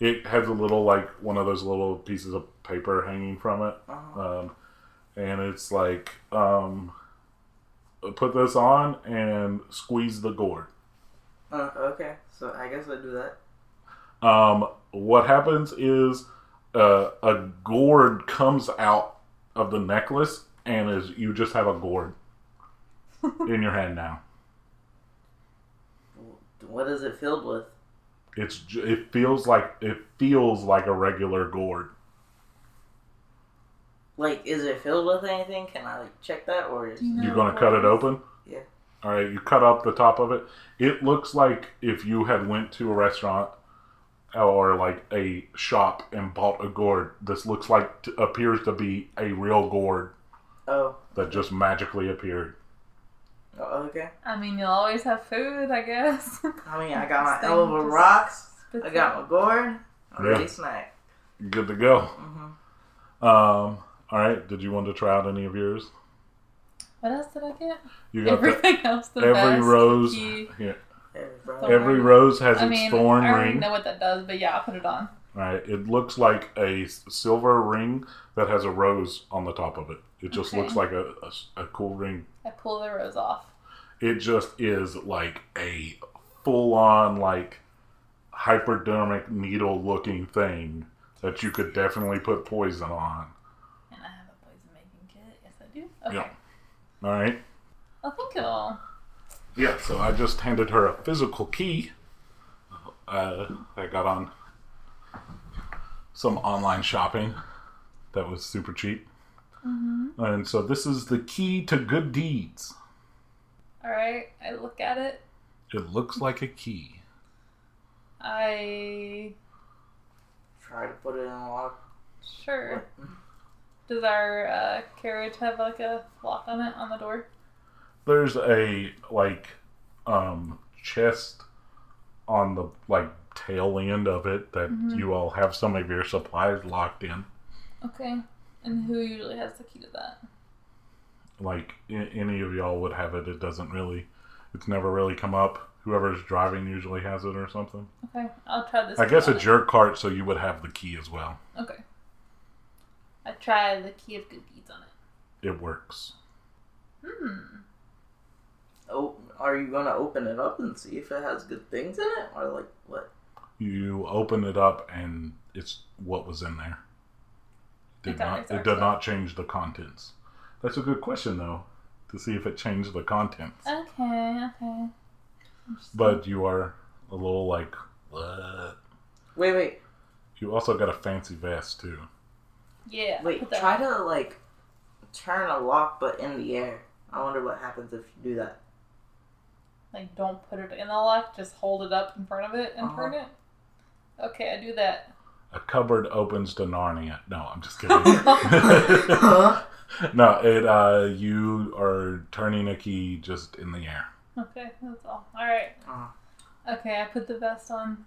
A: it has a little like one of those little pieces of paper hanging from it,
D: Uh-huh.
A: um, and it's like um, put this on and squeeze the gourd.
D: Uh, okay, so I guess I do that.
A: Um, what happens is uh, a gourd comes out of the necklace, and is you just have a gourd in your hand now.
D: What is it filled with?
A: It's it feels like it feels like a regular gourd.
D: Like, is it filled with anything? Can I like check that, or is
B: Do you know
A: You're gonna cut
B: it
A: it
B: is?
A: open.
D: Yeah.
A: All right. You cut up the top of it. It looks like if you had went to a restaurant or like a shop and bought a gourd. This looks like t- appears to be a real gourd
D: oh,
A: that just magically appeared.
D: oh, okay.
B: I mean, you'll always have food, I guess.
D: I mean, I got my
B: This thing
D: elbow rocks. I got my gourd. I'm
A: Yeah.
D: ready snack.
A: Good to go.
D: hmm
A: Um, all right. Did you want to try out any of yours?
B: What else did I get?
A: You got the,
B: Everything else. The
A: every
B: best,
A: rose.
B: key.
A: Here, Every rose has
B: I
A: its
B: mean,
A: thorn
B: I already
A: ring.
B: know what that does, but yeah, I'll put it on.
A: Right. It looks like a silver ring that has a rose on the top of it. It just
B: Okay.
A: looks like a a cool ring.
B: I pull the rose off.
A: It just is like a full on, like, hypodermic needle looking thing that you could definitely put poison on.
B: And I have a poison making kit. Yes, I do. Okay.
A: Yeah. All right.
B: Oh, thank you.
A: Yeah, so I just handed her a physical key. Uh, I got on some online shopping that was super cheap. And so this is the key to good deeds.
B: All right. I look at it.
A: It looks like a key.
B: I
D: Try to put it in a lock.
B: sure. Does our uh, carriage have like a lock on it on the door?
A: There's a like um chest on the like tail end of it that you all have some of your supplies locked in.
B: Okay. And who usually has the key to that?
A: like a- any of y'all would have it. It doesn't really, it's never really come up. Whoever's driving usually has it or something.
B: Okay, I'll try this.
A: I guess it's your cart, so you would have the key as well.
B: Okay. I try the key of good deeds on it.
A: It works.
B: Hmm.
D: Oh, are you gonna open it up and see if it has good things in it, or like what?
A: You open it up, and it's what was in there. Did not. It did
B: out.
A: not change the contents. That's a good question, though, to see if it changed the contents.
B: Okay, okay.
A: But you are a little like, what?
D: Wait, wait,
A: You also got a fancy vest too.
B: yeah, I'll
D: wait. Try
B: on.
D: to like turn a lock, but in the air. I wonder what happens if you do that.
B: Like don't put it in the lock, just hold it up in front of it and
D: Uh-huh.
B: turn it. Okay, I do that.
A: A cupboard opens to Narnia. No, I'm just kidding.
D: Huh?
A: no, it. Uh, you are turning a key just in the air.
B: Okay, that's all. All right.
D: Uh.
B: Okay, I put the vest on.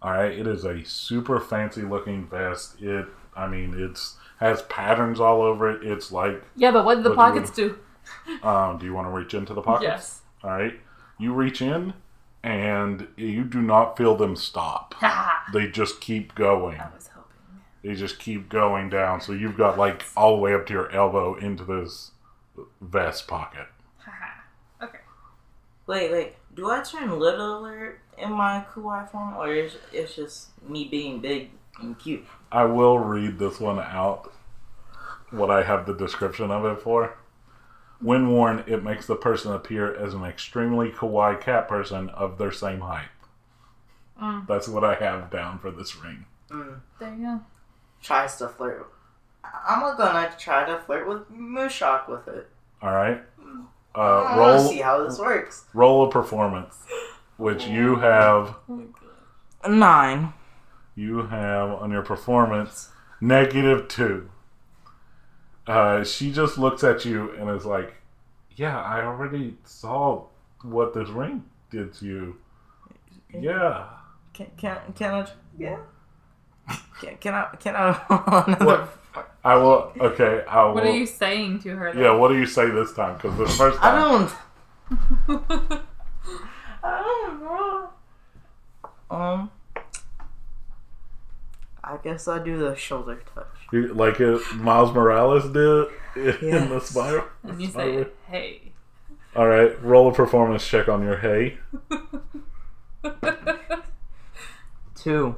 A: All right, it is a super fancy looking vest. It, I mean, it's has patterns all over it. It's like,
B: Yeah, but what did
A: the What do pockets
B: do?
A: um, do you want to reach into the pockets?
B: Yes.
A: All right, you reach in, and you do not feel them stop. They just keep going.
B: I was hoping.
A: They just keep going down. So you've got like all the way up to your elbow into this vest pocket.
B: Ha! Okay.
D: Wait, wait. Do I turn little alert in my kawaii form, or is it's just me being big and cute?
A: I will read this one out. What I have the description of it for. When worn, it makes the person appear as an extremely kawaii cat person of their same height.
B: Mm.
A: That's what I have down for this ring.
D: Mm.
B: There you go.
D: Tries to flirt. I'm gonna try to flirt with Mushak with it.
A: All right. Uh,
D: wanna
A: roll
D: see how this works.
A: roll a performance, which you have
B: Oh my god.
D: Nine.
A: you have on your performance negative two. Uh, she just looks at you and is like, "Yeah, I already saw what this ring did to you. Yeah,
D: Can can can I? Yeah. Can, can I? Can I? another.
A: I will. Okay, I will.
B: What are you saying to her?
A: Yeah, what do you say this time? Because the first
D: I
A: time,
D: don't. I don't know. Um. I guess I do the shoulder touch.
A: you- like it, Miles Morales did in the spiral.
B: and you
A: Spiral.
B: say, "Hey."
A: All right, roll a performance check on your hey.
D: Two.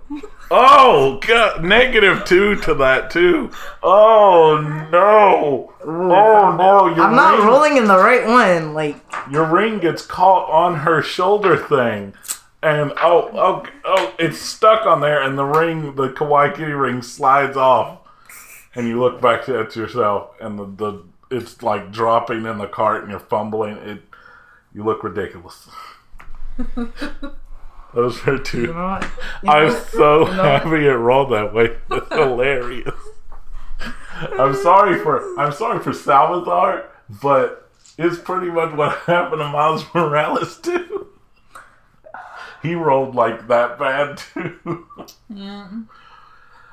A: Oh, God, negative two to that too. Oh no! Oh no! Your
D: I'm not
A: ring,
D: rolling in the right one. Like,
A: Your ring gets caught on her shoulder thing, and oh, oh, oh! It's stuck on there, and the ring, the Kawaii Kitty ring, slides off. And you look back at yourself, and the, the it's like dropping in the cart, and you're fumbling. It, you look ridiculous. Those are two.
D: what? You
A: I'm so happy it rolled that way. It's hilarious. I'm sorry for I'm sorry for Salvazar, but it's pretty much what happened to Miles Morales too. He rolled like that bad too.
B: Yeah.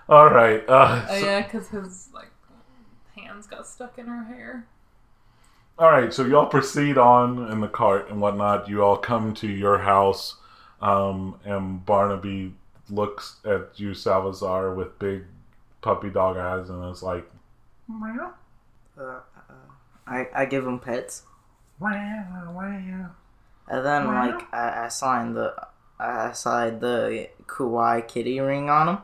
A: All right. Uh,
B: Oh
A: so-
B: yeah, because his like hands got stuck in her hair.
A: All right, so y'all proceed on in the cart and whatnot. You all come to your house, um, and Barnaby looks at you, Salvazar, with big puppy dog eyes, and is like, "Meow,
D: Uh, uh, I I give him pets,
A: meow, meow."
D: and then
A: Wow.
D: like I, I sign the I sign the kawaii kitty ring on him.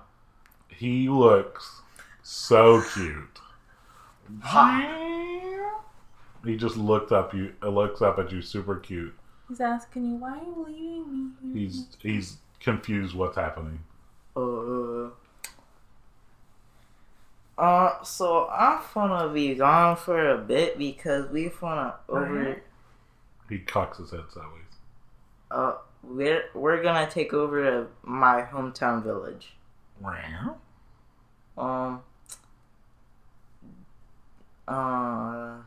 A: He looks so cute. He just looked up you, uh, looks up at you, super cute.
B: He's asking you, why are you leaving me?
A: He's he's confused what's happening.
D: Uh, uh, so I'm gonna be gone for a bit because we gonna over.
A: He cocks his head sideways.
D: Uh, we're we're gonna take over my hometown village.
A: Meow.
D: Um. Uh.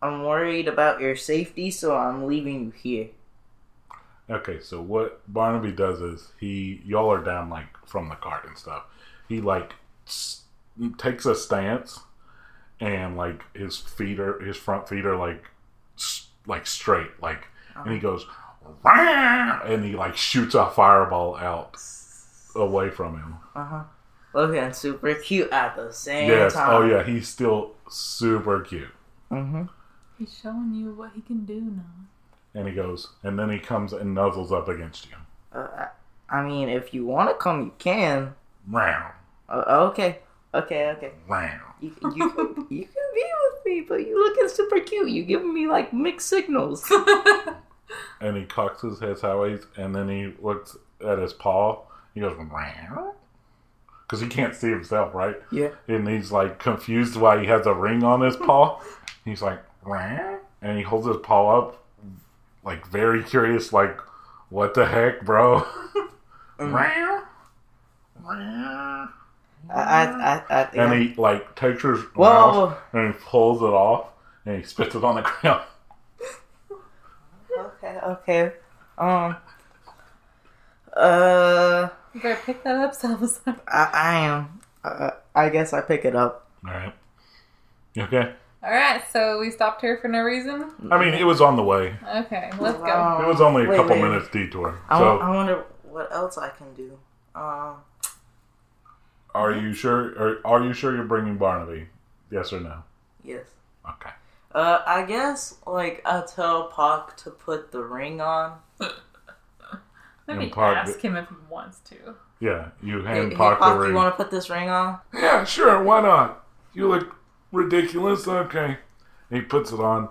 D: I'm worried about your safety, so I'm leaving you here.
A: Okay, so what Barnaby does is he y'all are down like from the cart and stuff. He like s- takes a stance and like his feet are his front feet are like s- like straight like and he goes "Wah!" and he like shoots a fireball out away from him.
D: Uh huh. Looking super cute at the same
A: yes.
D: time.
A: Oh yeah, he's still super cute.
D: Mm-hmm.
B: He's showing you what he can do now.
A: And he goes and then he comes and nuzzles up against you.
D: Uh, I I mean, if you want to come, you can.
A: Meow.
D: Uh, okay. Okay. Okay.
A: Meow.
D: You you can, you can be with me, but you looking super cute. You giving me like mixed signals.
A: and he cocks his head sideways, and then he looks at his paw. He goes, because he can't see himself, right?
D: Yeah.
A: And he's like confused why he has a ring on his paw. He's like, "Meow," and he holds his paw up, like very curious, like, what the heck, bro? Mm-hmm. Meow. Meow.
D: I I I, I
A: and he like takes his
D: Whoa.
A: mouth and he pulls it off, and he spits it on the ground.
D: Okay. Okay. Um. Uh.
B: You better pick that up, Salvazar.
D: I I am. Uh, I guess I pick it up.
A: All right. You okay?
B: Alright, so we stopped here for no reason?
A: I mean, it was on the way.
B: Okay, let's go.
D: Um,
A: It was only a
D: wait,
A: couple
D: wait.
A: minutes detour.
D: I,
A: So,
D: wa- I wonder what else I can do. Um.
A: Are you sure? Are, are you sure you're bringing Barnaby? Yes or no?
D: Yes.
A: Okay.
D: Uh, I guess like I tell Pac to put the ring on.
B: Maybe
A: And Park-
B: ask him if he wants to.
A: Yeah, you
D: Hey,
A: hand
D: hey
A: Pac
D: Pac,
A: the ring.
D: you want to put this ring on?
A: Yeah, sure. Why not? You look ridiculous. Okay. And he puts it on,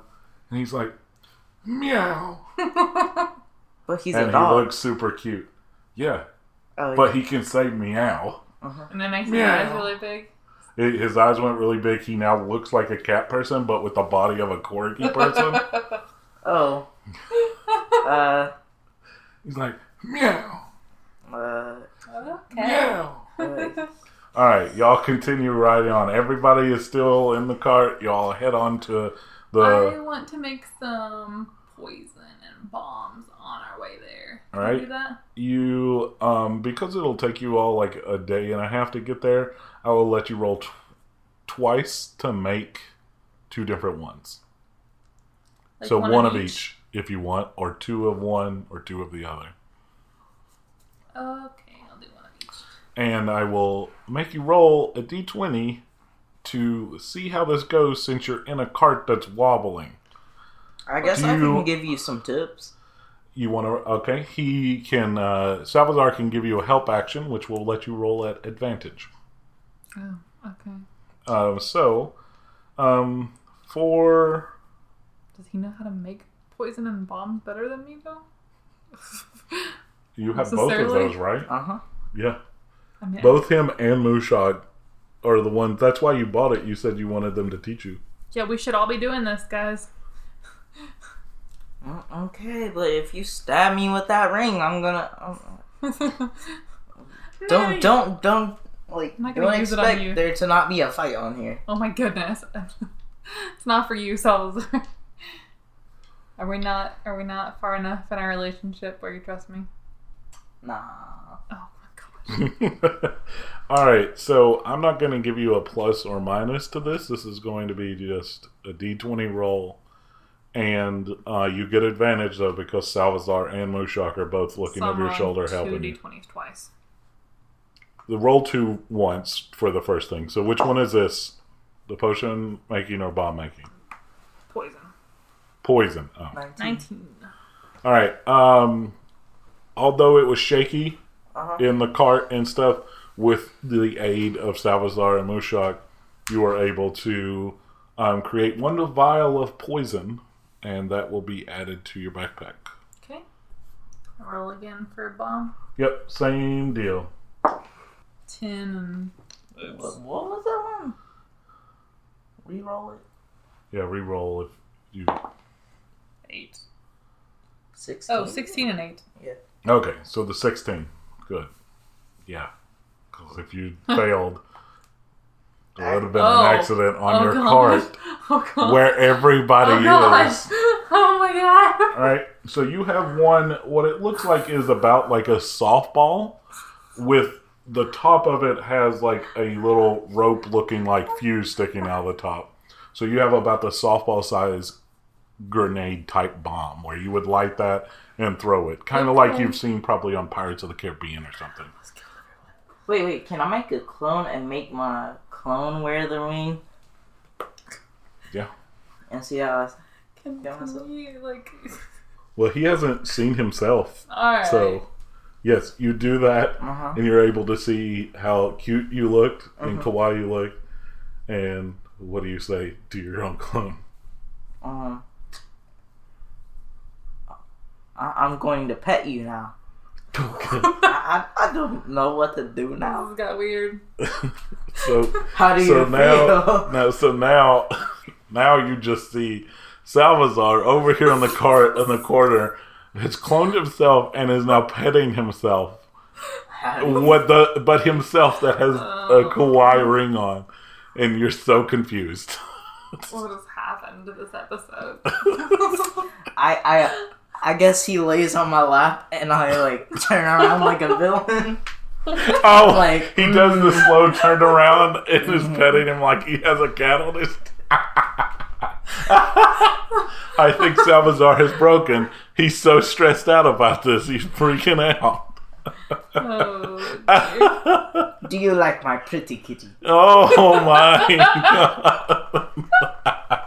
A: and he's like, meow.
D: But he's
A: and
D: a
A: he looks super cute. Yeah,
D: oh,
A: but he can say meow.
B: And then makes his
A: Meow.
B: eyes really big.
A: It, his eyes went really big. He now looks like a cat person, but with the body of a corgi person.
D: oh. uh.
A: he's like, meow,
D: Uh.
B: okay.
A: meow.
D: uh,
A: All right, y'all continue riding on. Everybody is still in the cart. Y'all head on to the.
B: I want to make some poison and bombs on our way there. Can
A: Alright.
B: we do that?
A: You, um, because it'll take you all like a day and a half to get there. I will let you roll t- twice to make two different ones.
B: Like
A: so one, of each. if you want, or two of one, or two of the other.
B: Okay, I'll do one of each.
A: And I will make you roll a d20 to see how this goes since you're in a cart that's wobbling.
D: I guess
A: Do
D: I
A: you-
D: can give you some tips.
A: You want to? Okay. He can. Uh, Salvazar can give you a help action, which will let you roll at advantage.
B: Oh, okay.
A: Uh, so, um, for
B: Does he know how to make poison and bombs better than me, though?
A: you have both of those, right?
D: Uh huh.
A: Yeah.
B: I mean,
A: Both him and Mushak are the ones. That's why you bought it. You said you wanted them to teach you.
B: yeah, we should all be doing this, guys.
D: Mm, Okay, but if you stab me with that ring, I'm gonna. um,
B: No,
D: don't
B: you-
D: don't don't like
B: I'm not gonna
D: don't
B: use it on you.
D: there to not be a fight on here.
B: Oh my goodness. it's not for you, Salvazar. Are we not are we not far enough in our relationship where you trust me?
D: Nah.
B: Oh my god.
A: All right, so I'm not going to give you a plus or minus to this. This is going to be just a d20 roll, and uh, you get advantage though because Salvazar and Mushak are both looking over your shoulder
B: two
A: helping. you.
B: d20s twice.
A: The roll two once for the first thing. So which one is this? The potion making or bomb making?
B: Poison.
A: Poison. Oh.
C: 19.
B: 19.
A: All right. Um, although it was shaky
C: Uh-huh.
A: in the cart and stuff, with the aid of Salvazar and Mushak, you are able to um, create one vial of poison, and that will be added to your backpack.
B: Okay. Roll again for a bomb.
A: Yep, same deal.
B: 10 and.
C: What, what was that one? Reroll it.
A: Yeah, re-roll if you.
B: 8.
C: 16.
B: Oh, 16 and 8. Yeah.
A: Okay, so the sixteen. Good. Yeah, because if you failed, there would have been
B: Oh.
A: an accident on
B: oh,
A: your
B: gosh.
A: cart
B: Oh,
A: where everybody
B: oh, gosh.
A: is.
B: Oh, my God.
A: All right, so you have one. What it looks like is about like a softball, with the top of it has like a little rope looking like fuse sticking out of the top. So you have about the softball size grenade type bomb where you would light that and throw it, kind of like you've seen probably on Pirates of the Caribbean or something.
D: Wait, wait. Can I make a clone and make my clone wear the ring?
A: Yeah.
D: And see how? I,
B: Can,
D: Yeah, so-
B: we, like.
A: Well, he hasn't seen himself,
B: Alright.
A: so yes, you do that.
D: uh huh.
A: and you're able to see how cute you looked and
D: Mhm.
A: kawaii you looked. And what do you say to your own clone?
D: Um. I, I'm going to pet you now.
A: Okay.
D: I, I, I don't know what to do now.
B: This got weird.
A: so
D: How do you
A: so now
D: feel?
A: now so now now you just see Salvazar over here on the cart in the corner has cloned himself and is now petting himself.
D: How do you-
A: What the but himself that has a oh. kawaii ring on, and you're so confused.
B: What has happened to this episode?
D: I I I guess he lays on my lap and I like turn around like a villain.
A: Oh,
D: Like,
A: he does the
D: mm.
A: slow turn around and is
D: Mhm.
A: petting him like he has a cat on his. I think Salvazar has broken. He's so stressed out about this. He's freaking out.
B: oh.
D: Do you like my pretty kitty?
A: oh my god!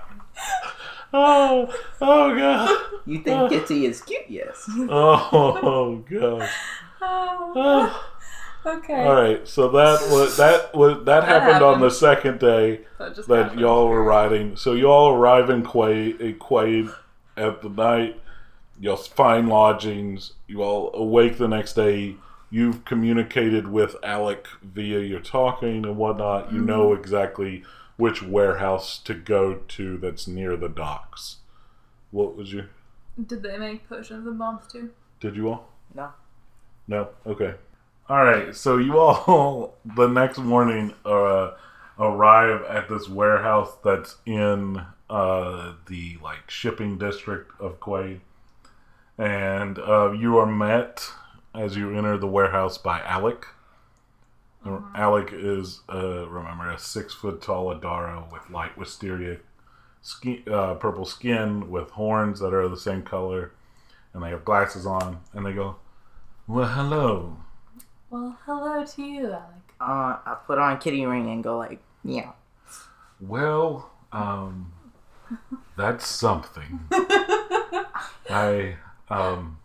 A: Oh, oh god!
D: You think ah. Kitty is cute? Yes.
A: Oh oh god!
B: Oh, ah. okay.
A: All right, so that was that was that,
B: That
A: happened on the second day.
B: That,
A: that
B: happened.
A: y'all were riding. So y'all arrive in Quaid, in Quaid at the night. Y'all find lodgings. You all awake the next day. You've communicated with Alec via your talking and whatnot. You know mm-hmm. exactly which warehouse to go to that's near the docks. What was your?
B: Did they make potions and bombs too?
A: Did you all?
D: No.
A: No. Okay. All right. So you all the next morning uh, arrive at this warehouse that's in uh, the like shipping district of Quaid, and uh, you are met as you enter the warehouse by Alec. Alec is uh, remember a six foot tall Adara with light wisteria, skin, uh, purple skin with horns that are the same color, and they have glasses on, and they go, "Well, hello."
B: Well, hello to you, Alec.
D: Uh, I put on kitty ring and go like, yeah.
A: Well, um, that's something. I, um,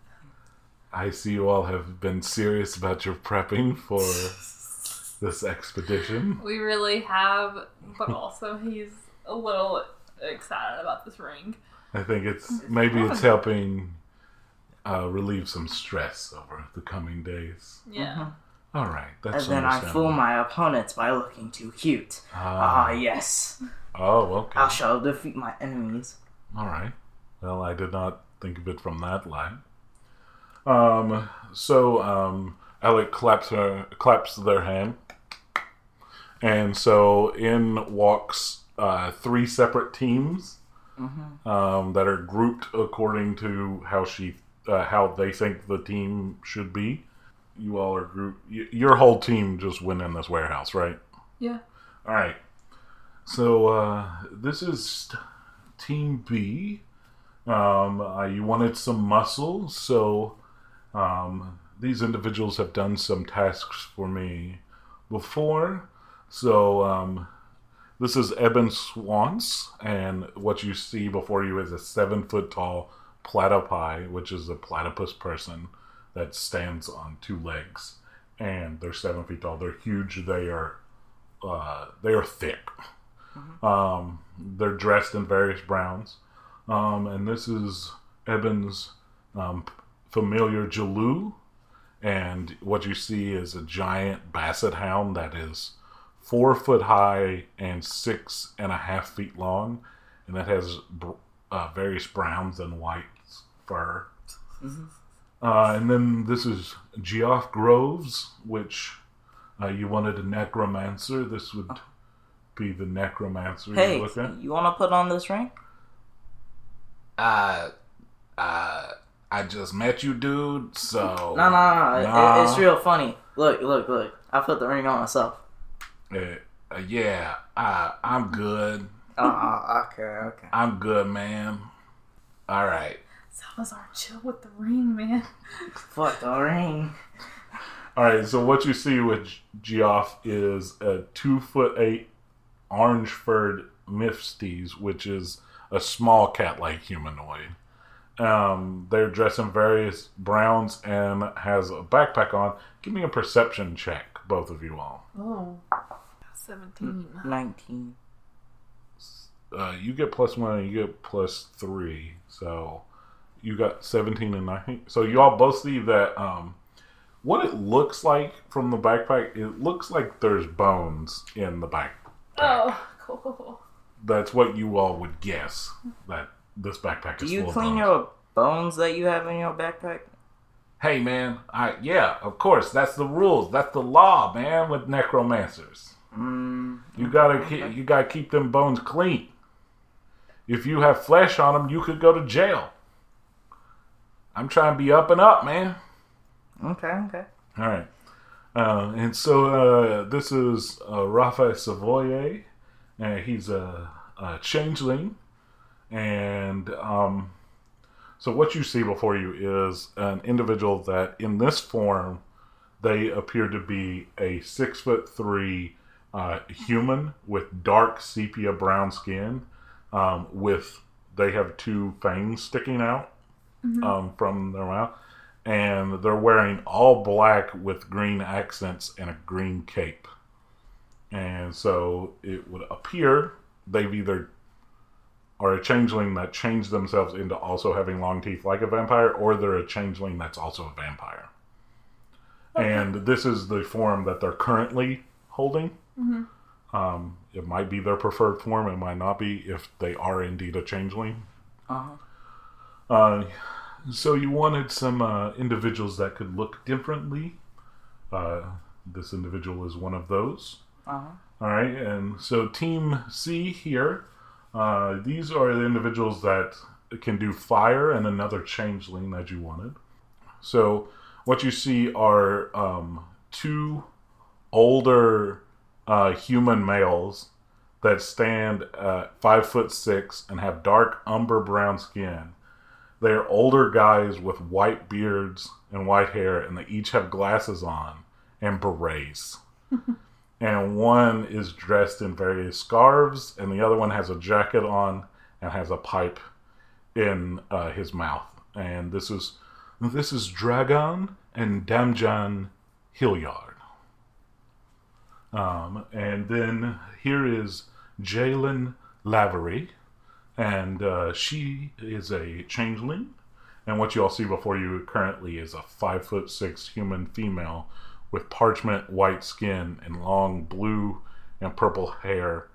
A: I see you all have been serious about your prepping for this expedition.
B: We really have, but also he's a little excited about this ring.
A: I think it's maybe it's helping uh, relieve some stress over the coming days.
B: Yeah.
D: Mhm.
A: All right,
D: And
A: that's
D: then I fool my opponents by looking too cute. Ah,
A: Ah,
D: yes.
A: oh, okay.
D: I shall defeat my enemies.
A: All right. Well, I did not think of it from that line. Um. So, um, Alec claps her, claps their hand, and so in walks uh, three separate teams
D: hmm
A: um, that are grouped according to how she, uh, how they think the team should be. you all are group. y- Your whole team just went in this warehouse, right?
B: Yeah.
A: All right. So uh, this is Team B. Um, uh, you wanted some muscle, so um, these individuals have done some tasks for me before. So um, this is Eben Swans, and what you see before you is a seven foot tall platypi, which is a platypus person that stands on two legs, and they're seven feet tall. They're huge. They are uh, they are thick. Um, they're dressed in various browns, um, and this is Eben's um, familiar Jaloo, And what you see is a giant basset hound that is four foot high and six and a half feet long, and that has br- uh, various browns and whites fur. Uh, and then this is Geoff Groves, which uh, you wanted a necromancer. This would be the necromancer
D: Hey,
A: you're looking
D: you want to put on this ring?
A: Uh, uh, I just met you, dude. So
D: No, no, no. it- it's real funny. Look, look, look. I put the ring on myself.
A: Uh, uh, yeah, uh, I'm good.
D: Oh, okay, okay.
A: I'm good, man. All right.
B: Salvazar, chill with the ring, man.
D: Fuck the ring.
A: All right. So what you see with Geoff is a two foot eight orange furred Mifsties, which is a small cat like humanoid. Um, they're dressed in various browns and has a backpack on. Give me a perception check, both of you all.
B: Oh. 17.
D: 19.
A: Uh, you get plus one, and you get plus three. So you got 17 and 19. So you all both see that um, what it looks like from the backpack, it looks like there's bones in the back.
B: Oh, cool, cool, cool.
A: That's what you all would guess that this backpack is Do
D: you
A: full
D: clean
A: of bones.
D: your bones that you have in your backpack?
A: Hey man, I yeah, of course, that's the rules. That's the law, man, with necromancers.
D: Mm,
A: You gotta keep, you gotta keep them bones clean. If you have flesh on them, you could go to jail. I'm trying to be up and up, man.
D: okay, okay.
A: All right. Uh, and so uh, this is uh, Raphael Savoye, and he's a, a changeling. And um, so what you see before you is an individual that, in this form, they appear to be a six foot three uh, human with dark sepia brown skin. Um, with they have two fangs sticking out um, from their mouth and they're wearing all black with green accents and a green cape. And so it would appear they've either are a changeling that changed themselves into also having long teeth like a vampire, or they're a changeling that's also a vampire. And this is the form that they're currently holding. Um, it might be their preferred form, it might not be if they are indeed a changeling.
D: Uh-huh.
A: Uh, so you wanted some uh, individuals that could look differently. Uh, this individual is one of those.
D: Uh-huh.
A: All right, and so Team C here, uh, these are the individuals that can do fire and another changeling that you wanted. So what you see are um, two older uh, human males that stand at five foot six and have dark umber brown skin. They are older guys with white beards and white hair, and they each have glasses on and berets. and one is dressed in various scarves, and the other one has a jacket on and has a pipe in uh, his mouth. And this is this is Dragon and Damjan Hilliard. Um, and then here is Jalen Lavery, and uh, she is a changeling. And what you all see before you currently is a five foot six human female with parchment white skin and long blue and purple hair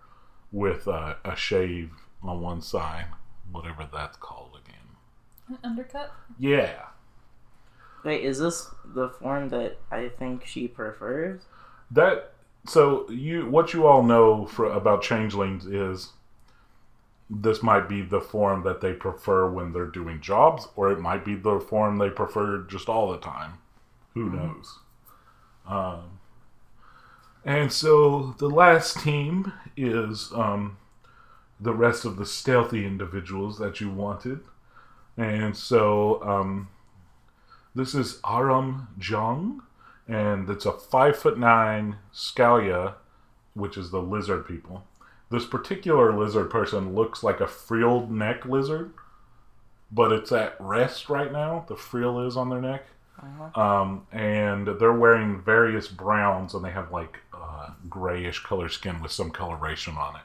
A: with uh, a shave on one side, whatever that's called again.
B: An undercut?
A: Yeah,
D: Wait, is this the form that I think she prefers?
A: that. So you, what you all know for about changelings is this might be the form that they prefer when they're doing jobs, or it might be the form they prefer just all the time. Who knows? Um, and so the last team is um, the rest of the stealthy individuals that you wanted. And so um, this is Aram Jung, and it's a five foot nine Scalia, which is the lizard people. This particular lizard person looks like a frilled neck lizard, but it's at rest right now. The frill is on their neck.
D: Uh-huh.
A: Um, and they're wearing various browns, and they have like uh, grayish color skin with some coloration on it.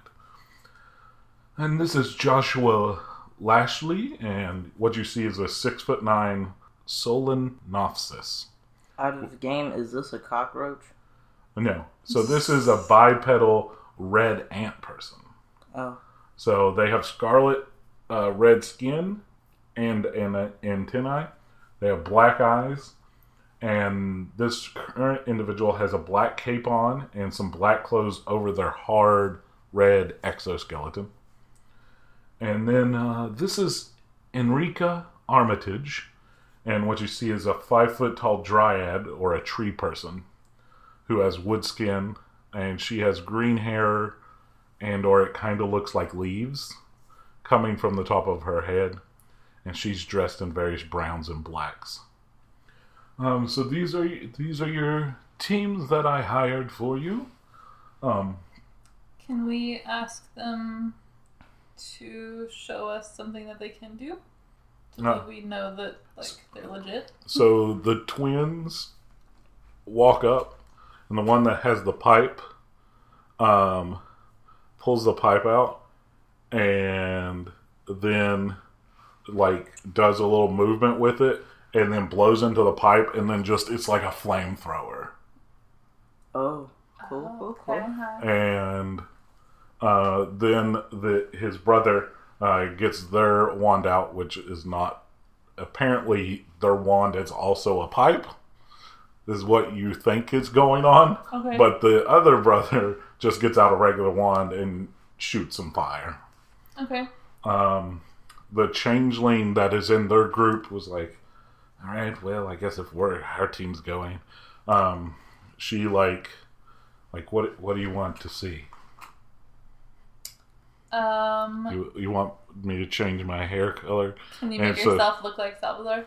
A: And this is Joshua Lashley, and what you see is a six foot nine Solenopsis.
D: Out of the game, is this a cockroach?
A: No, so this is a bipedal red ant person.
D: Oh,
A: So they have scarlet uh, red skin and and uh, antennae. They have black eyes, and this current individual has a black cape on and some black clothes over their hard red exoskeleton. And then uh, this is Enrica Armitage, and what you see is a five foot tall dryad or a tree person who has wood skin, and she has green hair and or it kind of looks like leaves coming from the top of her head. And she's dressed in various browns and blacks. Um, so these are these are your teams that i hired for you. Um,
B: Can we ask them to show us something that they can do? So
A: No.
B: we know that like they're legit.
A: so the twins walk up and the one that has the pipe um, pulls the pipe out and then like does a little movement with it and then blows into the pipe and then just it's like a flamethrower
D: oh, cool, cool, cool.
B: Okay,
A: and uh, then the his brother uh, gets their wand out, which is not apparently their wand is also a pipe. This is what you think is going on,
B: Okay.
A: but the other brother just gets out a regular wand and shoots some fire.
B: Okay.
A: Um, the changeling that is in their group was like, "All right, well, I guess if we're our team's going," um, she like, like what what do you want to see?
B: Um,
A: You, you want me to change my hair color?
B: can you
A: and
B: make
A: so-
B: yourself look like Salvazar?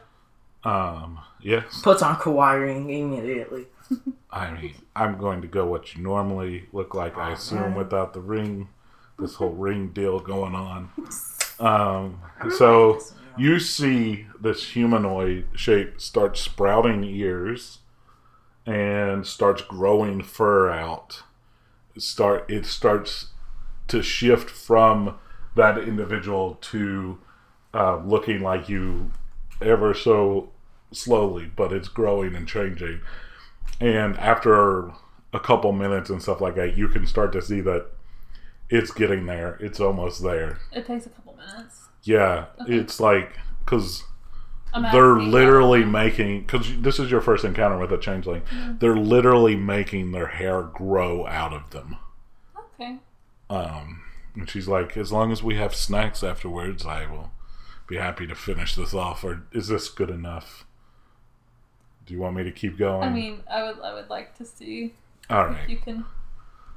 A: Um, yes.
D: Puts on Kawhi ring immediately.
A: I mean, I'm going to go what you normally look like. I assume without the ring, this whole ring deal going on. Um, so you see this humanoid shape start sprouting ears and starts growing fur out. Start it starts to shift from that individual to uh, looking like you ever so slowly, but it's growing and changing. And after a couple minutes and stuff like that, you can start to see that it's getting there. It's almost there.
B: It takes a couple minutes.
A: Yeah,
B: Okay.
A: it's like because they're literally making because this is your first encounter with a changeling. They're literally making their hair grow out of them.
B: Okay.
A: Um, and she's like, as long as we have snacks afterwards, I will be happy to finish this off. Or is this good enough? Do you want me to keep going?
B: I mean, I would I would like to see
A: all
B: if you can.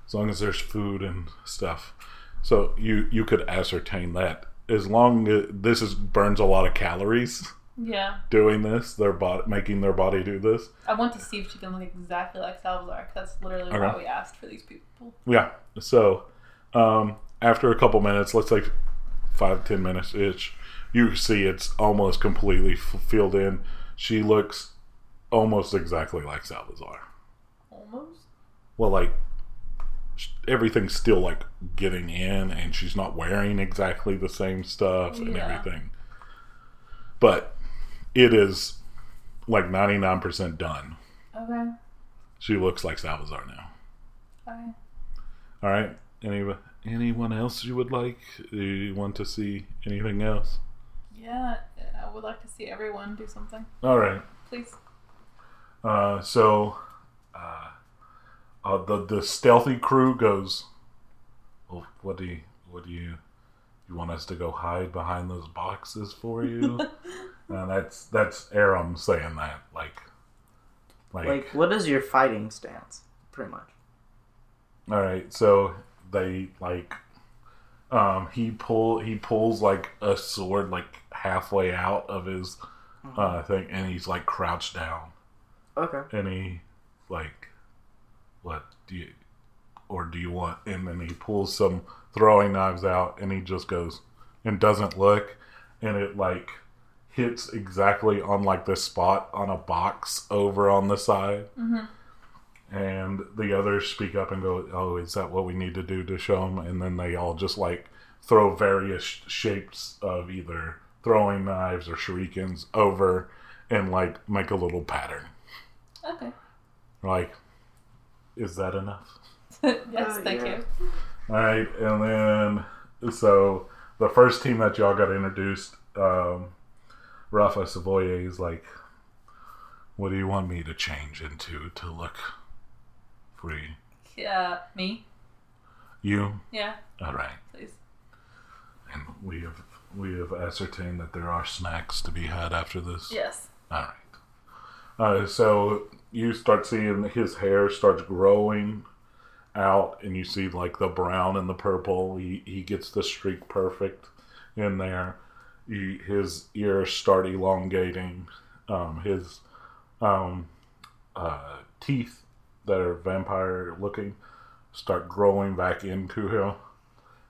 A: as long as there's food and stuff. So you you could ascertain that as long as this is burns a lot of calories
B: Yeah,
A: doing this, their body making their body do this.
B: I want to see if she can look exactly like Salvazar. That's literally why we asked for these people.
A: Yeah. So um, after a couple minutes, let's say five ten minutes ish, you see it's almost completely f- filled in. She looks almost exactly like Salvazar.
B: Almost.
A: Well, like everything's still like getting in, and she's not wearing exactly the same stuff and everything. But it is like ninety nine percent done.
B: Okay.
A: She looks like Salvazar now.
B: Okay.
A: All right. Any anyone else you would like? Do you want to see anything else?
B: Yeah, I would like to see everyone do something,
A: All right.
B: please.
A: Uh, so uh, uh, the the stealthy crew goes. Well, what do you what do you you want us to go hide behind those boxes for you? and that's that's Aram saying that like Like,
D: Like, what is your fighting stance? Pretty much.
A: all right, so they like, um, he pull he pulls like a sword like halfway out of his uh thing, and he's like crouched down,
D: Okay.
A: and he like, what do you, or do you want? And then he pulls some throwing knives out, and he just goes and doesn't look, and it like hits exactly on like the spot on a box over on the side.
B: Mhm.
A: And the others speak up and go, "Oh, is that what we need to do to show them?" And then they all just like throw various shapes of either throwing knives or shurikens over and like make a little pattern.
B: Okay.
A: Like, is that enough?
B: yes,
D: Oh,
B: thank
D: yeah.
B: you.
A: All right, and then so the first team that y'all got introduced, um, Rafa Savoye is like, "What do you want me to change into to look free?"
B: Yeah, me.
A: You,
B: Yeah,
A: all right.
B: please.
A: And we have we have ascertained that there are snacks to be had after this.
B: Yes.
A: All right. Uh, so you start seeing his hair starts growing out, and you see like the brown and the purple. He he gets the streak perfect in there. He, his ears start elongating. Um, his um, uh, teeth that are vampire looking start growing back into him.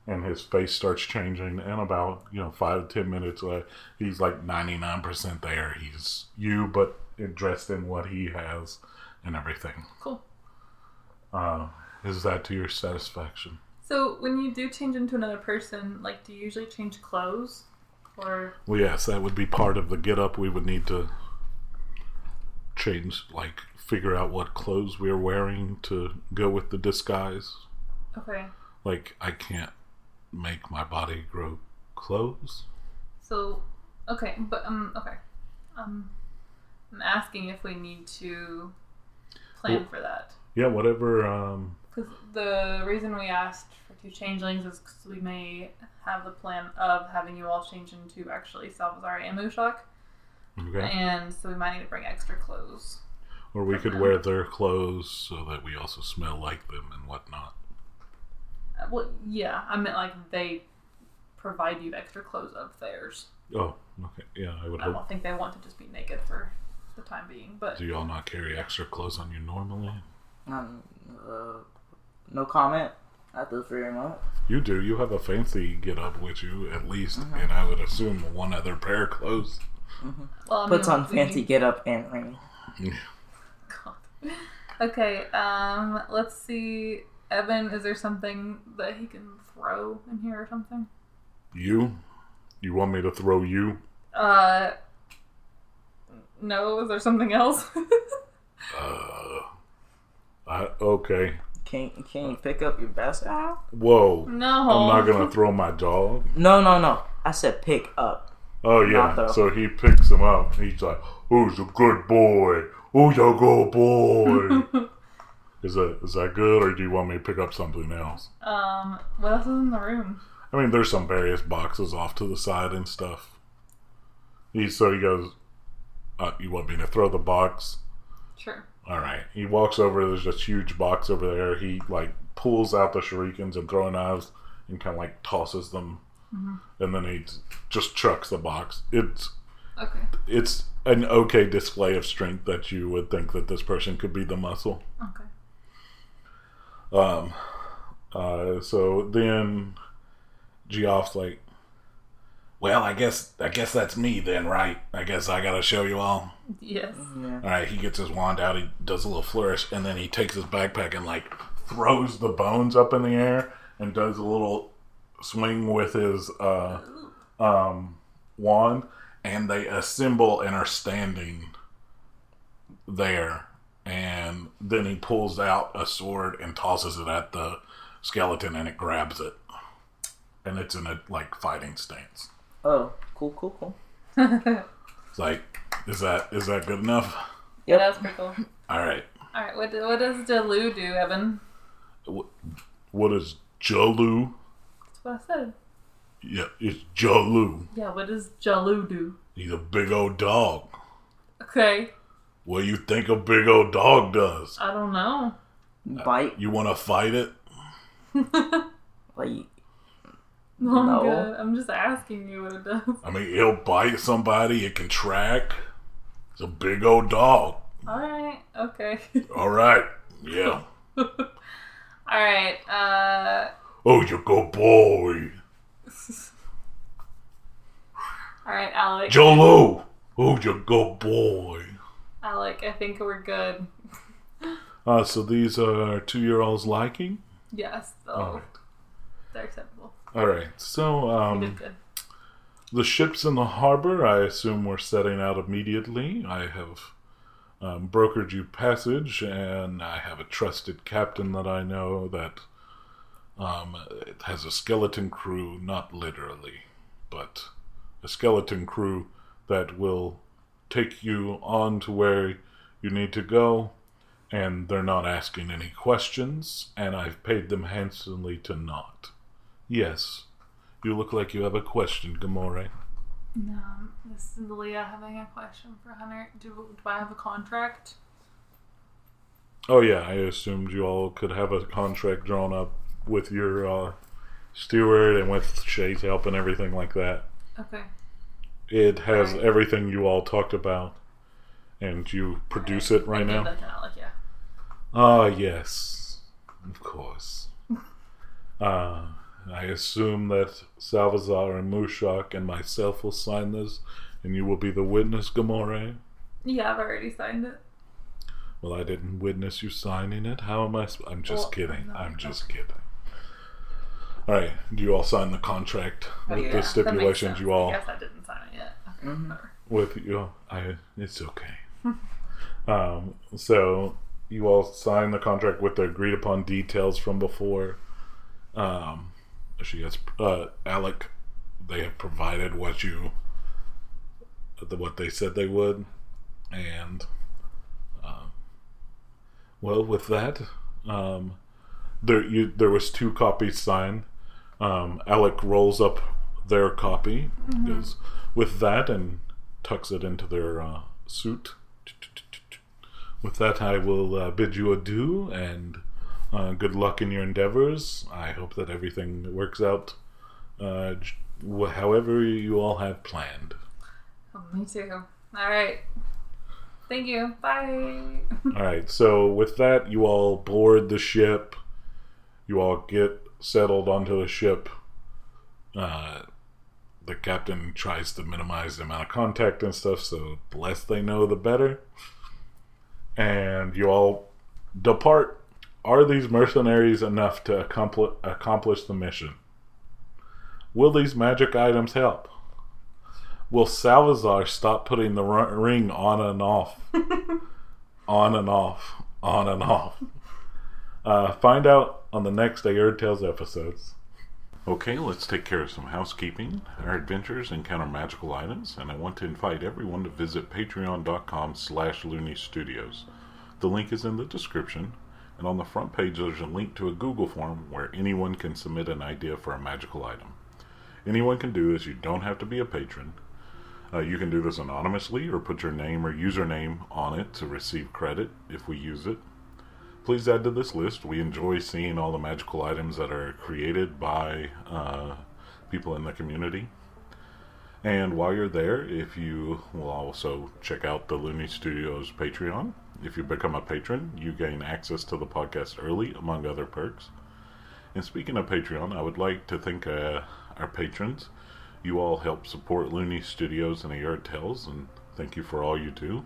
A: And his face starts changing, and about you know five ten minutes, uh, he's like ninety nine percent there. He's you, but dressed in what he has and everything.
B: Cool.
A: Uh, is that to your satisfaction?
B: So when you do change into another person, like, do you usually change clothes, or
A: Well, yes, that would be part of the get up. We would need to change, like, figure out what clothes we're wearing to go with the disguise.
B: okay?
A: Like, I can't make my body grow clothes.
B: So, okay, but um, okay, um, I'm asking if we need to plan
A: Well-
B: for that.
A: Yeah, whatever. Um,
B: Because the reason we asked for two changelings is because we may have the plan of having you all change into actually Salvazar and Mushak,
A: okay.
B: and so we might need to bring extra clothes.
A: Or we could wear their clothes so that we also smell like them and whatnot.
B: Uh, well, yeah, I meant like they provide you extra clothes of theirs.
A: Oh, okay. Yeah, I would
B: I
A: hope.
B: don't think they want to just be naked for the time being, but
A: Do y'all not carry extra clothes on you normally?
D: Um, uh, no comment at this very moment.
A: You do. You have a fancy get up with you, at least, and I would assume one other pair of clothes.
B: well, I
D: Puts
B: mean,
D: on
B: we-
D: fancy get up and ring.
B: God. Okay, um, let's see. Evan, is there something that he can throw in here or something?
A: You? You want me to throw you?
B: Uh, no. Is there something else?
A: Uh, I, okay.
D: Can't can you pick up your best out?
A: Whoa.
B: no.
A: I'm not gonna throw my dog.
D: No, no, no. I said pick up.
A: Oh yeah. So he picks him up. He's like, "Who's a good boy? Who's a good boy?" is that is that good, or do you want me to pick up something else?
B: Um, what else is in the room?
A: I mean, there's some various boxes off to the side and stuff. He so he goes, uh, "You want me to throw the box?"
B: Sure.
A: All right. He walks over. There's this huge box over there. He like pulls out the shurikens and throwing knives and kind of like tosses them, and then he just chucks the box. It's
B: Okay.
A: it's an okay display of strength that you would think that this person could be the muscle.
B: Okay.
A: Um. Uh. So then, Geoff's like, "Well, I guess I guess that's me then, right? I guess I gotta show you all."
B: Yes.
D: Yeah.
A: All right, he gets his wand out. He does a little flourish, and then he takes his backpack and like throws the bones up in the air and does a little swing with his uh, um, wand, and they assemble and are standing there. And then he pulls out a sword and tosses it at the skeleton, and it grabs it, and it's in a like fighting stance.
D: Oh, cool, cool, cool.
A: It's like, is that is that good enough?
B: Yeah, that was pretty cool.
A: All right.
B: All right. What what does Jalu do, Evan?
A: What does Jalu?
B: That's what I said.
A: Yeah, it's Jalu.
B: Yeah. What does Jalu do?
A: He's a big old dog.
B: Okay.
A: What do you think a big old dog does?
B: I don't know.
D: Bite
A: You want to fight it?
D: like
B: I'm
D: No.
B: good. I'm just asking you what it does.
A: I mean, he'll bite somebody. It can track. It's a big old dog.
B: All right. Okay.
A: All right. Yeah.
B: All right. Uh.
A: Oh, you go boy.
B: All right, Alec.
A: Jolo. Oh, you go boy.
B: Alec, I think we're good.
A: Uh, so these are two year olds liking?
B: Yes.
A: All right.
B: they're acceptable.
A: All right. So,
B: We
A: um,
B: did good.
A: The ships in the harbor, I assume, we're setting out immediately. I have um, brokered you passage, and I have a trusted captain that I know that um, it has a skeleton crew, not literally, but a skeleton crew that will take you on to where you need to go, and they're not asking any questions, and I've paid them handsomely to not. Yes. You look like you have a question, Gamore.
B: No, this is Leah having a question for Hunter. Do, do I have a contract?
A: Oh yeah, I assumed you all could have a contract drawn up with your uh, steward and with Shay's help and everything like that.
B: Okay.
A: It has
B: Right.
A: everything you all talked about, and you produce it right
B: gave
A: now.
B: that yeah.
A: Ah, yes, of course. uh, I assume that Salvazar and Mushak and myself will sign this, and you will be the witness, Gamore.
B: Yeah, I've already signed it.
A: Well, I didn't witness you signing it. How am I? Sp- I'm just
B: Well,
A: kidding.
B: no,
A: I'm just
B: okay.
A: kidding. All right. Do you all sign the contract with
B: Oh, Yeah,
A: the stipulations you all
B: I guess I didn't sign it yet. Okay,
D: Mhm.
A: with you? I. It's okay. um. So you all sign the contract with the agreed upon details from before. Um. She has uh Alec. They have provided what you. The, what they said they would, and. Um, well, with that, um, there you there was two copies signed. Um, Alec rolls up their copy, goes with that, and tucks it into their uh, suit. With that, I will uh, bid you adieu and uh, good luck in your endeavors. I hope that everything works out, uh, however you all have planned.
B: Oh, me too. All right. Thank you. Bye.
A: All right. So with that, you all board the ship. You all get settled onto the ship. Uh, the captain tries to minimize the amount of contact and stuff, so the less they know, the better. And you all depart. Are these mercenaries enough to accompli- accomplish the mission? Will these magic items help? Will Salvazar stop putting the ring on and off? on and off, on and off. Uh, find out on the next Ayurd Tales episodes. Okay, let's take care of some housekeeping. Our adventures encounter magical items, and I want to invite everyone to visit patreon.com slash looney studios. The link is in the description, and on the front page there's a link to a Google form where anyone can submit an idea for a magical item. Anyone can do this, you don't have to be a patron. Uh, you can do this anonymously or put your name or username on it to receive credit if we use it. Please add to this list. We enjoy seeing all the magical items that are created by uh, people in the community. And while you're there, if you will also check out the Looney Studios Patreon. If you become a patron, you gain access to the podcast early, among other perks. And speaking of Patreon, I would like to thank uh, our patrons. You all help support Looney Studios and Ayard Tales, and thank you for all you do.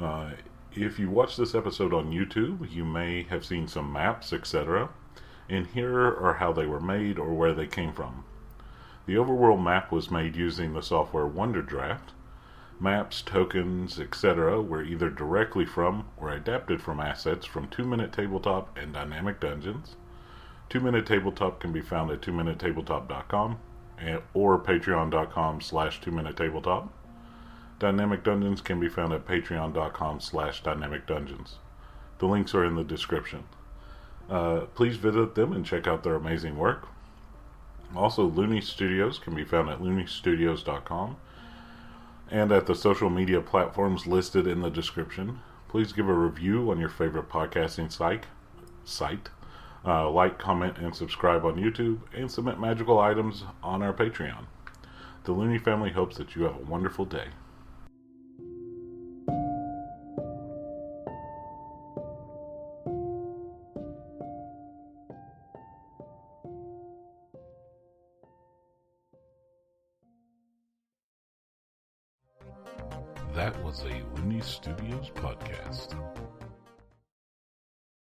A: Uh, if you watch this episode on YouTube, you may have seen some maps, etc. And here are how they were made or where they came from. The overworld map was made using the software WonderDraft. Maps, tokens, etc. were either directly from or adapted from assets from 2 Minute Tabletop and Dynamic Dungeons. 2 Minute Tabletop can be found at 2minutetabletop.com and- eh, or patreon.com slash 2 Minute Tabletop. Dynamic Dungeons can be found at patreon.com slash dynamic dungeons. The links are in the description. Uh, please visit them and check out their amazing work. Also, Looney Studios can be found at looneystudios.com. and at the social media platforms listed in the description. Please give a review on your favorite podcasting site. Site. Uh, like, comment, and subscribe on YouTube, and submit magical items on our Patreon. The Looney family hopes that you have a wonderful day. That was a Looney Studios podcast.